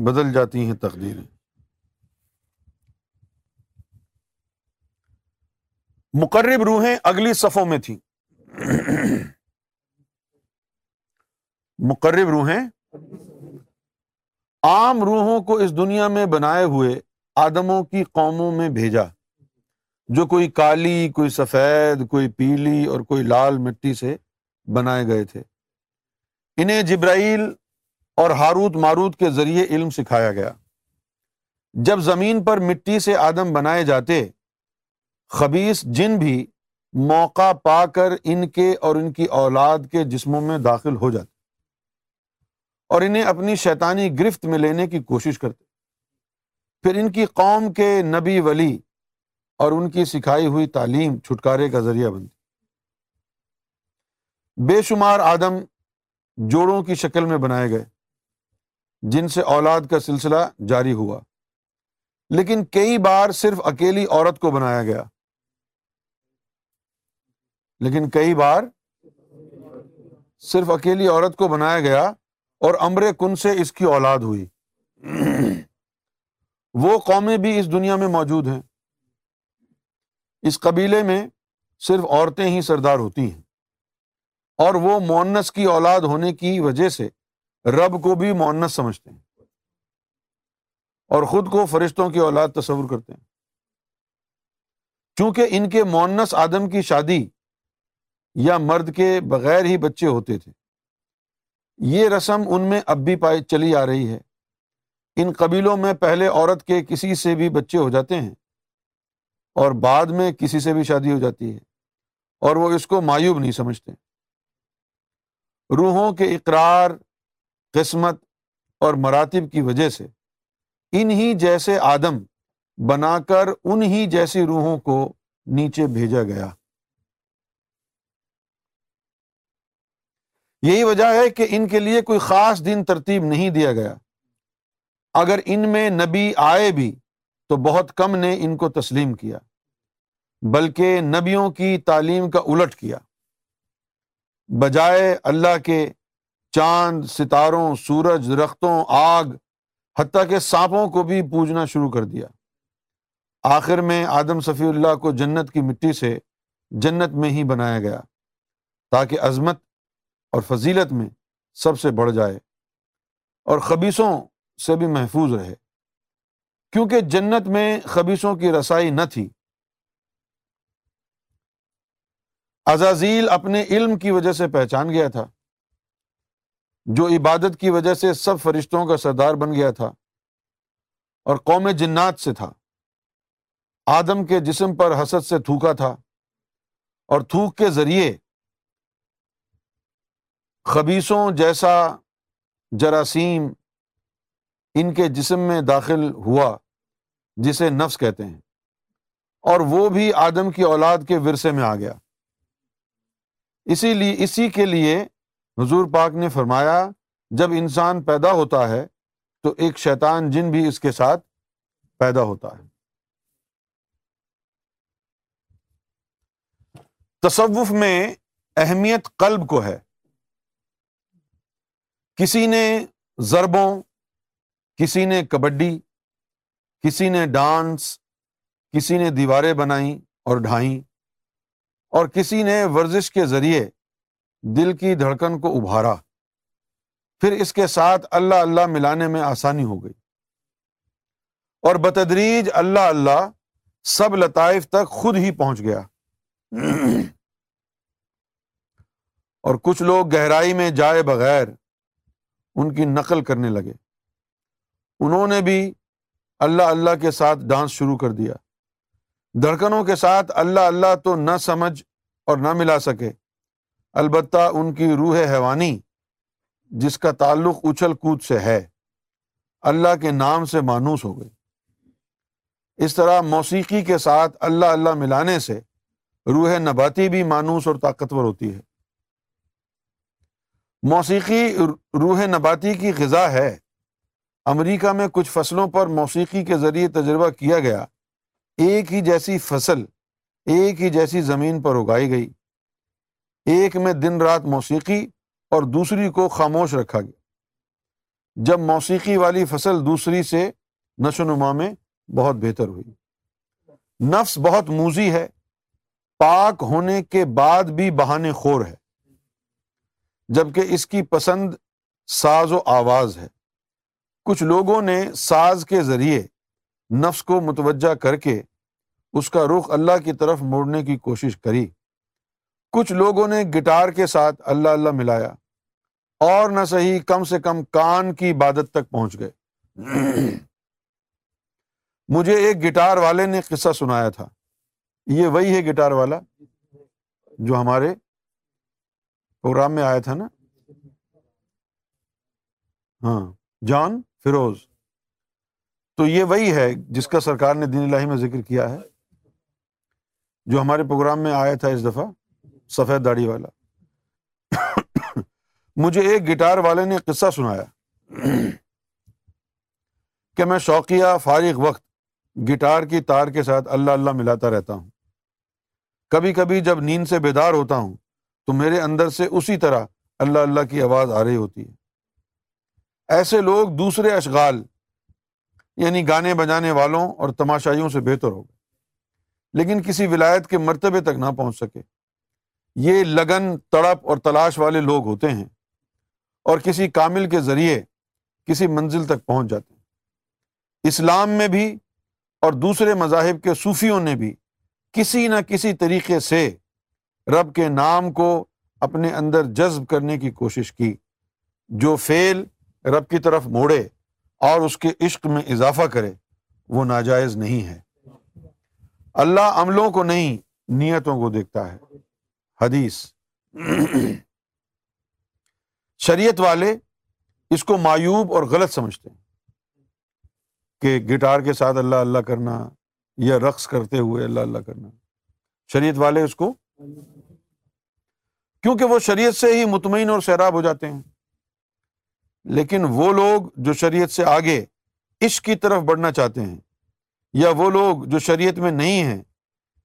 بدل جاتی ہیں تقدیریں مقرب روحیں اگلی صفوں میں تھیں مقرب روحیں عام روحوں کو اس دنیا میں بنائے ہوئے آدموں کی قوموں میں بھیجا جو کوئی کالی کوئی سفید کوئی پیلی اور کوئی لال مٹی سے بنائے گئے تھے انہیں جبرائیل اور ہاروت ماروت کے ذریعے علم سکھایا گیا جب زمین پر مٹی سے آدم بنائے جاتے خبیص جن بھی موقع پا کر ان کے اور ان کی اولاد کے جسموں میں داخل ہو جاتے اور انہیں اپنی شیطانی گرفت میں لینے کی کوشش کرتے پھر ان کی قوم کے نبی ولی اور ان کی سکھائی ہوئی تعلیم چھٹکارے کا ذریعہ بنتی بے شمار آدم جوڑوں کی شکل میں بنائے گئے جن سے اولاد کا سلسلہ جاری ہوا لیکن کئی بار صرف اکیلی عورت کو بنایا گیا لیکن کئی بار صرف اکیلی عورت کو بنایا گیا اور امر کن سے اس کی اولاد ہوئی وہ قومیں بھی اس دنیا میں موجود ہیں اس قبیلے میں صرف عورتیں ہی سردار ہوتی ہیں اور وہ مونس کی اولاد ہونے کی وجہ سے رب کو بھی مونس سمجھتے ہیں اور خود کو فرشتوں کی اولاد تصور کرتے ہیں چونکہ ان کے مونس آدم کی شادی یا مرد کے بغیر ہی بچے ہوتے تھے یہ رسم ان میں اب بھی پائے چلی آ رہی ہے ان قبیلوں میں پہلے عورت کے کسی سے بھی بچے ہو جاتے ہیں اور بعد میں کسی سے بھی شادی ہو جاتی ہے اور وہ اس کو مایوب نہیں سمجھتے روحوں کے اقرار قسمت اور مراتب کی وجہ سے انہی جیسے آدم بنا کر انہی جیسی روحوں کو نیچے بھیجا گیا یہی وجہ ہے کہ ان کے لیے کوئی خاص دن ترتیب نہیں دیا گیا اگر ان میں نبی آئے بھی تو بہت کم نے ان کو تسلیم کیا بلکہ نبیوں کی تعلیم کا الٹ کیا بجائے اللہ کے چاند ستاروں سورج درختوں آگ حتیٰ کہ سانپوں کو بھی پوجنا شروع کر دیا آخر میں آدم صفی اللہ کو جنت کی مٹی سے جنت میں ہی بنایا گیا تاکہ عظمت اور فضیلت میں سب سے بڑھ جائے اور خبیصوں سے بھی محفوظ رہے کیونکہ جنت میں خبیصوں کی رسائی نہ تھی عزازیل اپنے علم کی وجہ سے پہچان گیا تھا جو عبادت کی وجہ سے سب فرشتوں کا سردار بن گیا تھا اور قوم جنات سے تھا آدم کے جسم پر حسد سے تھوکا تھا اور تھوک کے ذریعے خبیصوں جیسا جراثیم ان کے جسم میں داخل ہوا جسے نفس کہتے ہیں اور وہ بھی آدم کی اولاد کے ورثے میں آ گیا اسی لیے اسی کے لیے حضور پاک نے فرمایا جب انسان پیدا ہوتا ہے تو ایک شیطان جن بھی اس کے ساتھ پیدا ہوتا ہے تصوف میں اہمیت قلب کو ہے کسی نے ضربوں کسی نے کبڈی کسی نے ڈانس کسی نے دیواریں بنائیں اور ڈھائیں اور کسی نے ورزش کے ذریعے دل کی دھڑکن کو ابھارا پھر اس کے ساتھ اللہ اللہ ملانے میں آسانی ہو گئی اور بتدریج اللہ اللہ سب لطائف تک خود ہی پہنچ گیا اور کچھ لوگ گہرائی میں جائے بغیر ان کی نقل کرنے لگے انہوں نے بھی اللہ اللہ کے ساتھ ڈانس شروع کر دیا دھڑکنوں کے ساتھ اللہ اللہ تو نہ سمجھ اور نہ ملا سکے البتہ ان کی روح حیوانی جس کا تعلق اچھل کود سے ہے اللہ کے نام سے مانوس ہو گئی اس طرح موسیقی کے ساتھ اللہ اللہ ملانے سے روح نباتی بھی مانوس اور طاقتور ہوتی ہے موسیقی روح نباتی کی غذا ہے امریکہ میں کچھ فصلوں پر موسیقی کے ذریعے تجربہ کیا گیا ایک ہی جیسی فصل ایک ہی جیسی زمین پر اگائی گئی ایک میں دن رات موسیقی اور دوسری کو خاموش رکھا گیا جب موسیقی والی فصل دوسری سے نشو نما میں بہت بہتر ہوئی نفس بہت موزی ہے پاک ہونے کے بعد بھی بہانے خور ہے جبکہ اس کی پسند ساز و آواز ہے کچھ لوگوں نے ساز کے ذریعے نفس کو متوجہ کر کے اس کا رخ اللہ کی طرف موڑنے کی کوشش کری کچھ لوگوں نے گٹار کے ساتھ اللہ اللہ ملایا اور نہ صحیح کم سے کم کان کی عبادت تک پہنچ گئے مجھے ایک گٹار والے نے قصہ سنایا تھا یہ وہی ہے گٹار والا جو ہمارے پروگرام میں آیا تھا نا ہاں جان فیروز تو یہ وہی ہے جس کا سرکار نے دین الہی میں ذکر کیا ہے جو ہمارے پروگرام میں آیا تھا اس دفعہ سفید داڑھی والا مجھے ایک گٹار والے نے قصہ سنایا کہ میں شوقیہ فارغ وقت گٹار کی تار کے ساتھ اللہ اللہ ملاتا رہتا ہوں کبھی کبھی جب نیند سے بیدار ہوتا ہوں تو میرے اندر سے اسی طرح اللہ اللہ کی آواز آ رہی ہوتی ہے ایسے لوگ دوسرے اشغال یعنی گانے بجانے والوں اور تماشائیوں سے بہتر ہو گئے لیکن کسی ولایت کے مرتبے تک نہ پہنچ سکے یہ لگن تڑپ اور تلاش والے لوگ ہوتے ہیں اور کسی کامل کے ذریعے کسی منزل تک پہنچ جاتے ہیں اسلام میں بھی اور دوسرے مذاہب کے صوفیوں نے بھی کسی نہ کسی طریقے سے رب کے نام کو اپنے اندر جذب کرنے کی کوشش کی جو فعل رب کی طرف موڑے اور اس کے عشق میں اضافہ کرے وہ ناجائز نہیں ہے اللہ عملوں کو نہیں نیتوں کو دیکھتا ہے حدیث شریعت والے اس کو مایوب اور غلط سمجھتے ہیں کہ گٹار کے ساتھ اللہ اللہ کرنا یا رقص کرتے ہوئے اللہ اللہ کرنا شریعت والے اس کو کیونکہ وہ شریعت سے ہی مطمئن اور سیراب ہو جاتے ہیں لیکن وہ لوگ جو شریعت سے آگے عشق کی طرف بڑھنا چاہتے ہیں یا وہ لوگ جو شریعت میں نہیں ہیں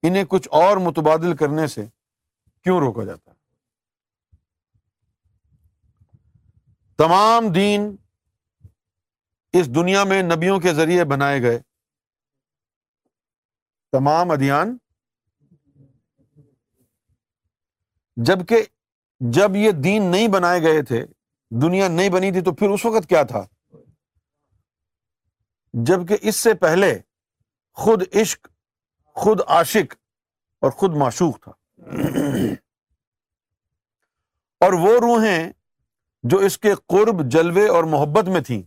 انہیں کچھ اور متبادل کرنے سے کیوں روکا جاتا ہے تمام دین اس دنیا میں نبیوں کے ذریعے بنائے گئے تمام جب جبکہ جب یہ دین نہیں بنائے گئے تھے دنیا نہیں بنی تھی تو پھر اس وقت کیا تھا جبکہ اس سے پہلے خود عشق خود عاشق اور خود معشوق تھا اور وہ روحیں جو اس کے قرب جلوے اور محبت میں تھیں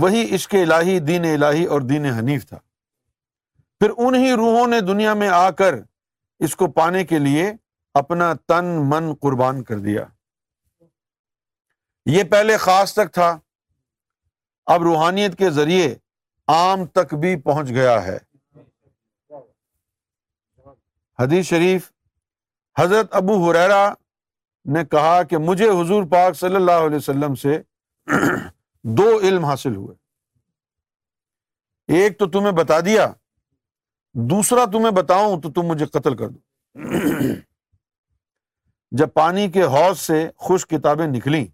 وہی اس کے الہی دین الہی اور دین حنیف تھا پھر انہی روحوں نے دنیا میں آ کر اس کو پانے کے لیے اپنا تن من قربان کر دیا یہ پہلے خاص تک تھا اب روحانیت کے ذریعے عام تک بھی پہنچ گیا ہے حدیث شریف حضرت ابو حریرا نے کہا کہ مجھے حضور پاک صلی اللہ علیہ وسلم سے دو علم حاصل ہوئے ایک تو تمہیں بتا دیا دوسرا تمہیں بتاؤں تو تم مجھے قتل کر دو جب پانی کے حوض سے خوش کتابیں نکلیں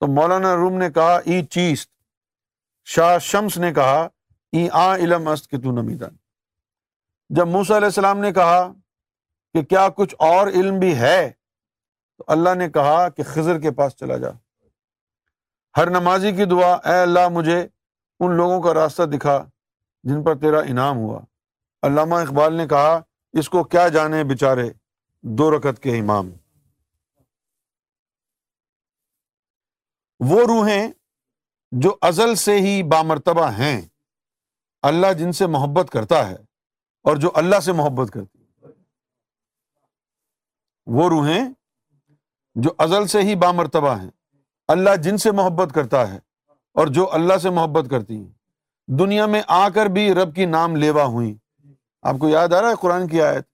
تو مولانا روم نے کہا ای چیست شاہ شمس نے کہا ای آ علم است کہ تو نمیدان جب موسیٰ علیہ السلام نے کہا کہ کیا کچھ اور علم بھی ہے تو اللہ نے کہا کہ خضر کے پاس چلا جا ہر نمازی کی دعا اے اللہ مجھے ان لوگوں کا راستہ دکھا جن پر تیرا انعام ہوا علامہ اقبال نے کہا اس کو کیا جانے بےچارے دو رکت کے امام وہ روحیں جو ازل سے ہی بامرتبہ ہیں اللہ جن سے محبت کرتا ہے اور جو اللہ سے محبت کرتی وہ روحیں جو ازل سے ہی بامرتبہ ہیں اللہ جن سے محبت کرتا ہے اور جو اللہ سے محبت کرتی ہیں دنیا میں آ کر بھی رب کی نام لیوا ہوئی آپ کو یاد آ رہا ہے قرآن کی آیت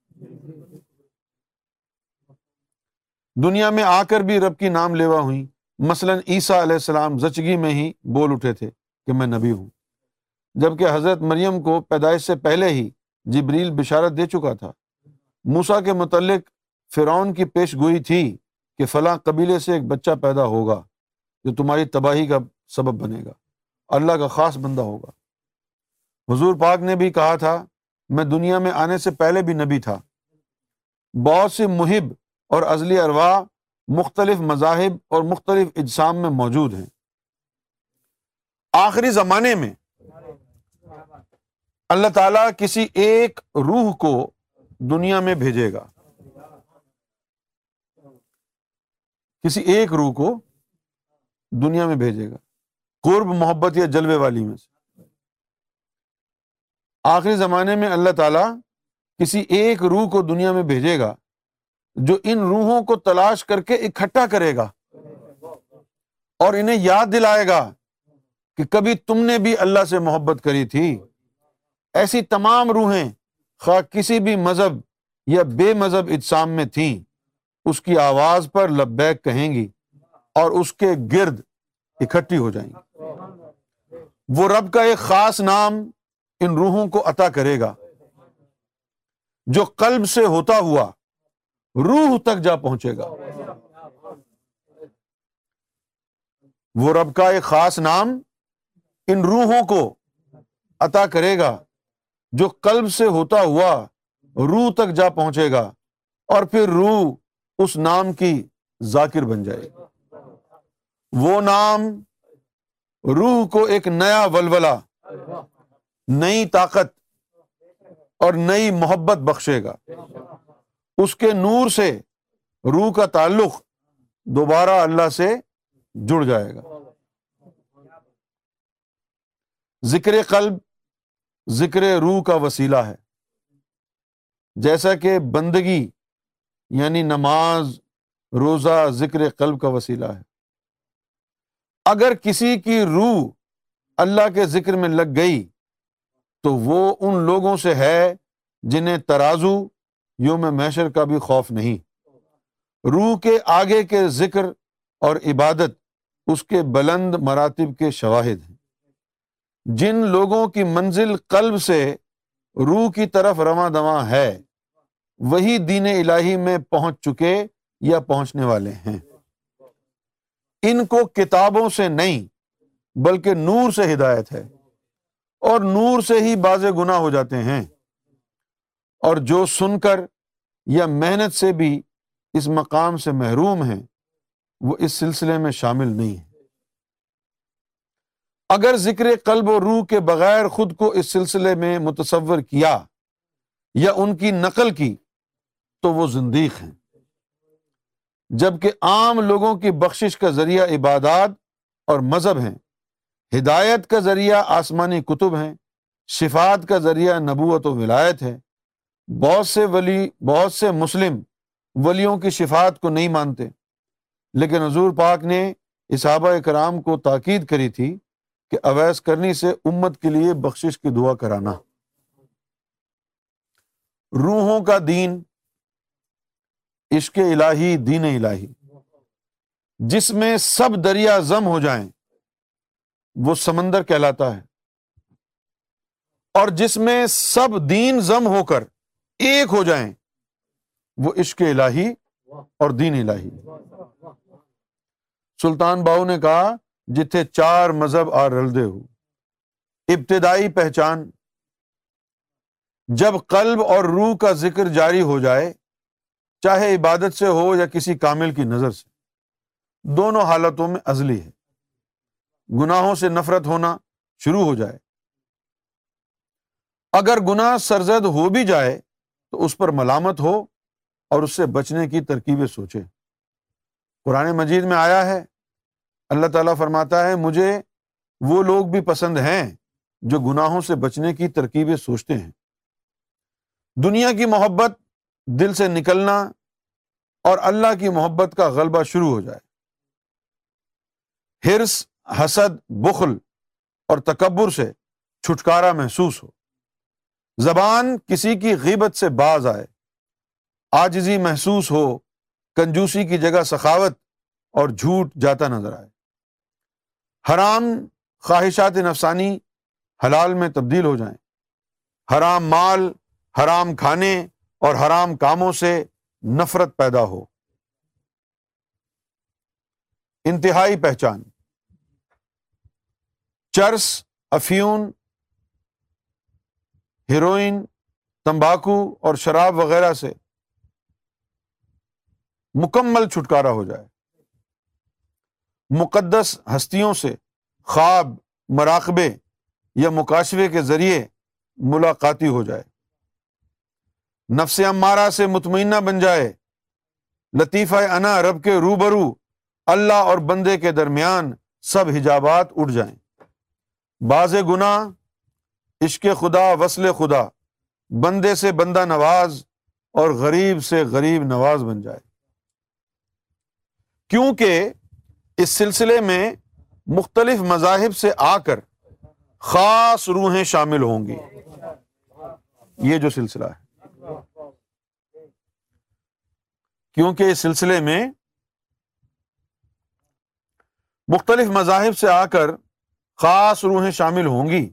دنیا میں آ کر بھی رب کی نام لیوا ہوئی مثلا عیسیٰ علیہ السلام زچگی میں ہی بول اٹھے تھے کہ میں نبی ہوں جبکہ حضرت مریم کو پیدائش سے پہلے ہی جبریل بشارت دے چکا تھا موسا کے متعلق فرعون کی پیش گوئی تھی کہ فلاں قبیلے سے ایک بچہ پیدا ہوگا جو تمہاری تباہی کا سبب بنے گا اللہ کا خاص بندہ ہوگا حضور پاک نے بھی کہا تھا میں دنیا میں آنے سے پہلے بھی نبی تھا بہت سے محب اور ازلی اروا مختلف مذاہب اور مختلف اجسام میں موجود ہیں آخری زمانے میں اللہ تعالیٰ کسی ایک روح کو دنیا میں بھیجے گا کسی ایک روح کو دنیا میں بھیجے گا قرب محبت یا جلوے والی میں سے آخری زمانے میں اللہ تعالیٰ کسی ایک روح کو دنیا میں بھیجے گا جو ان روحوں کو تلاش کر کے اکٹھا کرے گا اور انہیں یاد دلائے گا کہ کبھی تم نے بھی اللہ سے محبت کری تھی ایسی تمام روحیں خواہ کسی بھی مذہب یا بے مذہب اجسام میں تھیں اس کی آواز پر لبیک کہیں گی اور اس کے گرد اکٹھی ہو جائیں گی وہ رب کا ایک خاص نام ان روحوں کو عطا کرے گا جو قلب سے ہوتا ہوا روح تک جا پہنچے گا وہ رب کا ایک خاص نام ان روحوں کو عطا کرے گا جو قلب سے ہوتا ہوا روح تک جا پہنچے گا اور پھر روح اس نام کی ذاکر بن جائے گی وہ نام روح کو ایک نیا ولولا نئی طاقت اور نئی محبت بخشے گا اس کے نور سے روح کا تعلق دوبارہ اللہ سے جڑ جائے گا ذکر قلب ذکر روح کا وسیلہ ہے جیسا کہ بندگی یعنی نماز روزہ ذکر قلب کا وسیلہ ہے اگر کسی کی روح اللہ کے ذکر میں لگ گئی تو وہ ان لوگوں سے ہے جنہیں ترازو یوم محشر کا بھی خوف نہیں روح کے آگے کے ذکر اور عبادت اس کے بلند مراتب کے شواہد ہیں جن لوگوں کی منزل قلب سے روح کی طرف رواں دواں ہے وہی دین الہی میں پہنچ چکے یا پہنچنے والے ہیں ان کو کتابوں سے نہیں بلکہ نور سے ہدایت ہے اور نور سے ہی باز گناہ ہو جاتے ہیں اور جو سن کر یا محنت سے بھی اس مقام سے محروم ہیں وہ اس سلسلے میں شامل نہیں ہیں اگر ذکر قلب و روح کے بغیر خود کو اس سلسلے میں متصور کیا یا ان کی نقل کی تو وہ زندیق ہیں جب کہ عام لوگوں کی بخشش کا ذریعہ عبادات اور مذہب ہیں ہدایت کا ذریعہ آسمانی کتب ہیں شفات کا ذریعہ نبوت و ولایت ہے بہت سے ولی بہت سے مسلم ولیوں کی شفات کو نہیں مانتے لیکن حضور پاک نے اصحابہ اکرام کو تاکید کری تھی کہ اویس کرنی سے امت کے لیے بخشش کی دعا کرانا روحوں کا دین عشق الہی دین الہی جس میں سب دریا زم ہو جائیں وہ سمندر کہلاتا ہے اور جس میں سب دین زم ہو کر ایک ہو جائیں وہ عشق الہی الہی اور دین سلطان باؤ نے کہا جتھے چار مذہب آ رلدے ہو ابتدائی پہچان جب قلب اور روح کا ذکر جاری ہو جائے چاہے عبادت سے ہو یا کسی کامل کی نظر سے دونوں حالتوں میں ازلی ہے گناہوں سے نفرت ہونا شروع ہو جائے اگر گناہ سرزد ہو بھی جائے تو اس پر ملامت ہو اور اس سے بچنے کی ترکیبیں سوچے قرآن مجید میں آیا ہے اللہ تعالیٰ فرماتا ہے مجھے وہ لوگ بھی پسند ہیں جو گناہوں سے بچنے کی ترکیبیں سوچتے ہیں دنیا کی محبت دل سے نکلنا اور اللہ کی محبت کا غلبہ شروع ہو جائے ہرس حسد بخل اور تکبر سے چھٹکارا محسوس ہو زبان کسی کی غیبت سے باز آئے آجزی محسوس ہو کنجوسی کی جگہ سخاوت اور جھوٹ جاتا نظر آئے حرام خواہشات نفسانی حلال میں تبدیل ہو جائیں حرام مال حرام کھانے اور حرام کاموں سے نفرت پیدا ہو انتہائی پہچان چرس افیون ہیروئن تمباکو اور شراب وغیرہ سے مکمل چھٹکارا ہو جائے مقدس ہستیوں سے خواب مراقبے یا مکاشوے کے ذریعے ملاقاتی ہو جائے نفس امارہ سے مطمئنہ بن جائے لطیفہ انا رب کے روبرو اللہ اور بندے کے درمیان سب حجابات اٹھ جائیں باز گناہ عشق خدا وصل خدا بندے سے بندہ نواز اور غریب سے غریب نواز بن جائے کیونکہ اس سلسلے میں مختلف مذاہب سے آ کر خاص روحیں شامل ہوں گی یہ جو سلسلہ ہے کیونکہ اس سلسلے میں مختلف مذاہب سے آ کر خاص روحیں شامل ہوں گی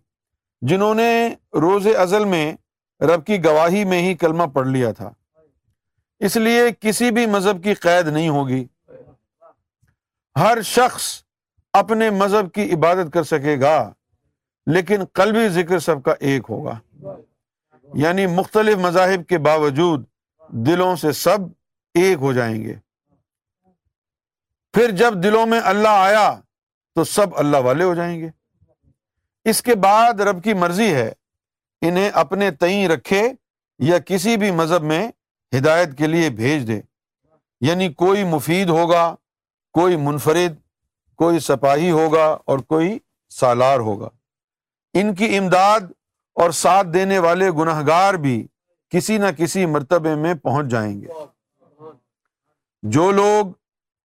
جنہوں نے روز ازل میں رب کی گواہی میں ہی کلمہ پڑھ لیا تھا اس لیے کسی بھی مذہب کی قید نہیں ہوگی ہر شخص اپنے مذہب کی عبادت کر سکے گا لیکن قلبی ذکر سب کا ایک ہوگا یعنی مختلف مذاہب کے باوجود دلوں سے سب ایک ہو جائیں گے پھر جب دلوں میں اللہ آیا تو سب اللہ والے ہو جائیں گے اس کے بعد رب کی مرضی ہے انہیں اپنے تئیں رکھے یا کسی بھی مذہب میں ہدایت کے لیے بھیج دے یعنی کوئی مفید ہوگا کوئی منفرد کوئی سپاہی ہوگا اور کوئی سالار ہوگا ان کی امداد اور ساتھ دینے والے گناہ گار بھی کسی نہ کسی مرتبے میں پہنچ جائیں گے جو لوگ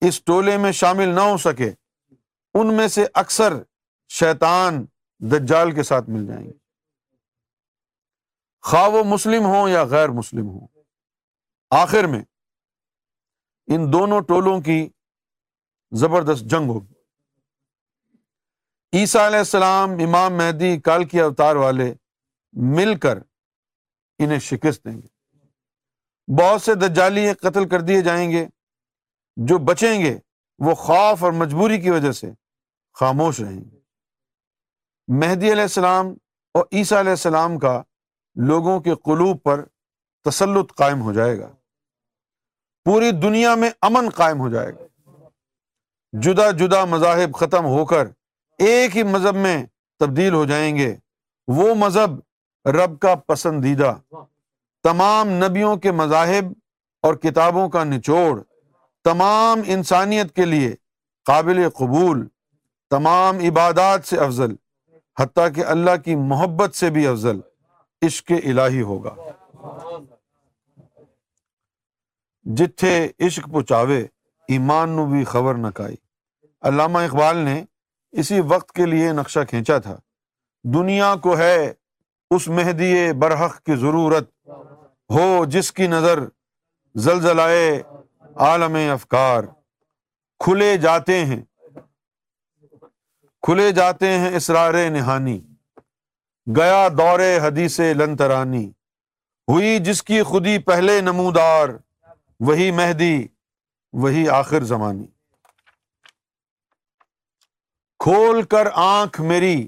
اس ٹولے میں شامل نہ ہو سکے ان میں سے اکثر شیطان دجال کے ساتھ مل جائیں گے خواہ وہ مسلم ہوں یا غیر مسلم ہوں آخر میں ان دونوں ٹولوں کی زبردست جنگ ہوگی عیسیٰ علیہ السلام امام مہدی کال کی اوتار والے مل کر انہیں شکست دیں گے بہت سے دجالی قتل کر دیے جائیں گے جو بچیں گے وہ خوف اور مجبوری کی وجہ سے خاموش رہیں گے مہدی علیہ السلام اور عیسیٰ علیہ السلام کا لوگوں کے قلوب پر تسلط قائم ہو جائے گا پوری دنیا میں امن قائم ہو جائے گا جدا جدا مذاہب ختم ہو کر ایک ہی مذہب میں تبدیل ہو جائیں گے وہ مذہب رب کا پسندیدہ تمام نبیوں کے مذاہب اور کتابوں کا نچوڑ تمام انسانیت کے لیے قابل قبول تمام عبادات سے افضل حتیٰ کہ اللہ کی محبت سے بھی افضل عشق الہی ہوگا جتھے عشق پچاوے ایمان نو بھی خبر نہ کائی علامہ اقبال نے اسی وقت کے لیے نقشہ کھینچا تھا دنیا کو ہے اس مہدی برحق کی ضرورت ہو جس کی نظر زلزلائے عالم افکار کھلے جاتے ہیں کھلے جاتے ہیں اسرار نہانی گیا دور حدیث لنترانی ہوئی جس کی خودی پہلے نمودار وہی مہدی وہی آخر زمانی کھول کر آنکھ میری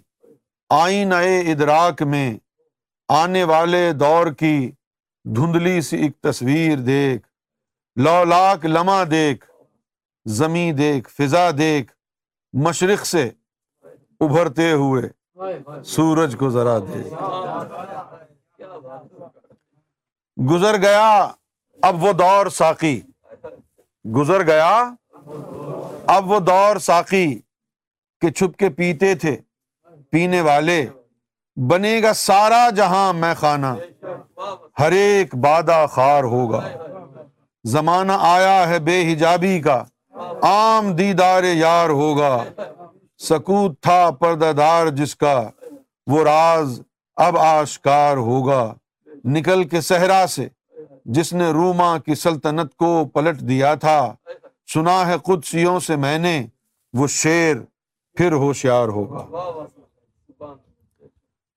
آئین ادراک میں آنے والے دور کی دھندلی سی ایک تصویر دیکھ لو لاک لمہ دیکھ زمیں دیکھ فضا دیکھ مشرق سے ابھرتے ہوئے سورج کو ذرا دے گزر گیا اب وہ دور ساقی گزر گیا اب وہ دور ساقی کہ چھپ کے پیتے تھے پینے والے بنے گا سارا جہاں میں خانہ ہر ایک بادہ خار ہوگا زمانہ آیا ہے بے حجابی کا عام دیدار یار ہوگا سکوت تھا پردہ دار جس کا وہ راز اب آشکار ہوگا نکل کے صحرا سے جس نے روما کی سلطنت کو پلٹ دیا تھا سنا ہے قدسیوں سے میں نے وہ شیر پھر ہوشیار ہوگا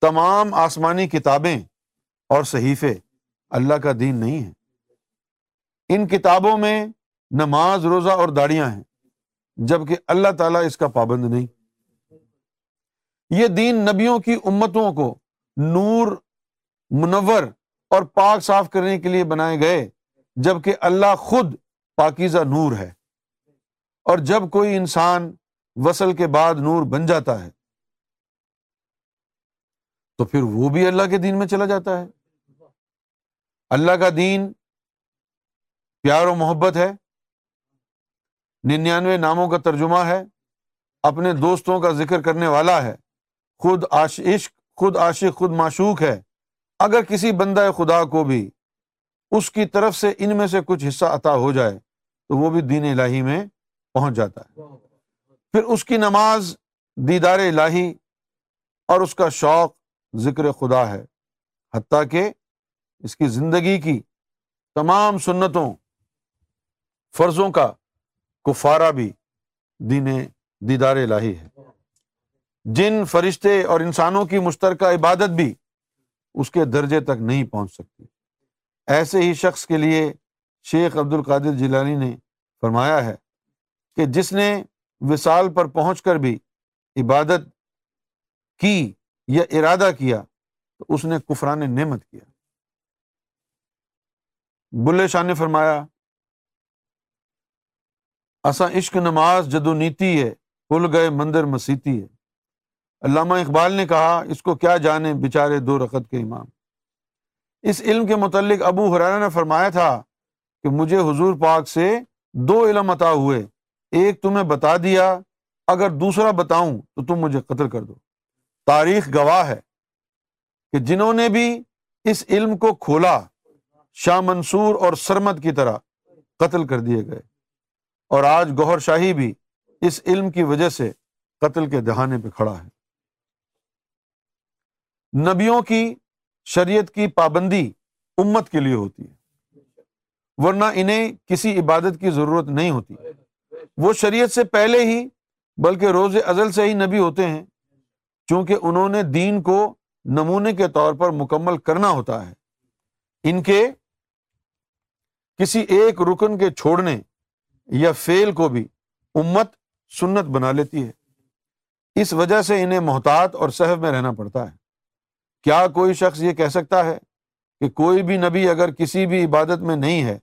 تمام آسمانی کتابیں اور صحیفے اللہ کا دین نہیں ہے ان کتابوں میں نماز روزہ اور داڑیاں ہیں جب کہ اللہ تعالیٰ اس کا پابند نہیں یہ دین نبیوں کی امتوں کو نور منور اور پاک صاف کرنے کے لیے بنائے گئے جب کہ اللہ خود پاکیزہ نور ہے اور جب کوئی انسان وصل کے بعد نور بن جاتا ہے تو پھر وہ بھی اللہ کے دین میں چلا جاتا ہے اللہ کا دین پیار و محبت ہے ننانوے ناموں کا ترجمہ ہے اپنے دوستوں کا ذکر کرنے والا ہے خود عشق خود عاشق خود معشوق ہے اگر کسی بندہ خدا کو بھی اس کی طرف سے ان میں سے کچھ حصہ عطا ہو جائے تو وہ بھی دین الہی میں پہنچ جاتا ہے پھر اس کی نماز دیدار الہی اور اس کا شوق ذکر خدا ہے حتیٰ کہ اس کی زندگی کی تمام سنتوں فرضوں کا کفارہ بھی دین دیدار الہی ہے جن فرشتے اور انسانوں کی مشترکہ عبادت بھی اس کے درجے تک نہیں پہنچ سکتی ایسے ہی شخص کے لیے شیخ عبد القادر جیلانی نے فرمایا ہے کہ جس نے وصال پر پہنچ کر بھی عبادت کی یا ارادہ کیا تو اس نے کفران نعمت کیا بلے شاہ نے فرمایا اصا عشق نماز جدو نیتی ہے کل گئے مندر مسیتی ہے علامہ اقبال نے کہا اس کو کیا جانے بےچارے دو رقط کے امام اس علم کے متعلق ابو حرانہ نے فرمایا تھا کہ مجھے حضور پاک سے دو علم عطا ہوئے ایک تمہیں بتا دیا اگر دوسرا بتاؤں تو تم مجھے قتل کر دو تاریخ گواہ ہے کہ جنہوں نے بھی اس علم کو کھولا شاہ منصور اور سرمد کی طرح قتل کر دیے گئے اور آج گوہر شاہی بھی اس علم کی وجہ سے قتل کے دہانے پہ کھڑا ہے نبیوں کی شریعت کی پابندی امت کے لیے ہوتی ہے ورنہ انہیں کسی عبادت کی ضرورت نہیں ہوتی وہ شریعت سے پہلے ہی بلکہ روز ازل سے ہی نبی ہوتے ہیں چونکہ انہوں نے دین کو نمونے کے طور پر مکمل کرنا ہوتا ہے ان کے کسی ایک رکن کے چھوڑنے یا فیل کو بھی امت سنت بنا لیتی ہے اس وجہ سے انہیں محتاط اور صحب میں رہنا پڑتا ہے کیا کوئی شخص یہ کہہ سکتا ہے کہ کوئی بھی نبی اگر کسی بھی عبادت میں نہیں ہے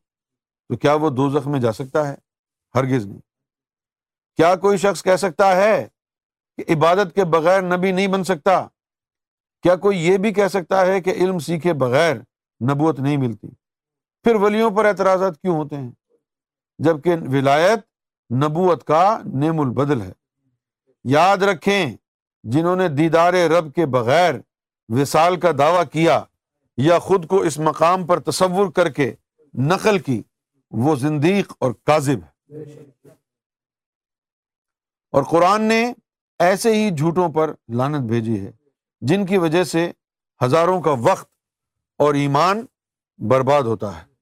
تو کیا وہ دو زخم میں جا سکتا ہے ہرگز نہیں کیا کوئی شخص کہہ سکتا ہے کہ عبادت کے بغیر نبی نہیں بن سکتا کیا کوئی یہ بھی کہہ سکتا ہے کہ علم سیکھے بغیر نبوت نہیں ملتی پھر ولیوں پر اعتراضات کیوں ہوتے ہیں جبکہ نبوت کا نیم البدل ہے یاد رکھیں جنہوں نے دیدار رب کے بغیر وصال کا دعویٰ کیا یا خود کو اس مقام پر تصور کر کے نقل کی وہ زندیق اور کاذب ہے اور قرآن نے ایسے ہی جھوٹوں پر لانت بھیجی ہے جن کی وجہ سے ہزاروں کا وقت اور ایمان برباد ہوتا ہے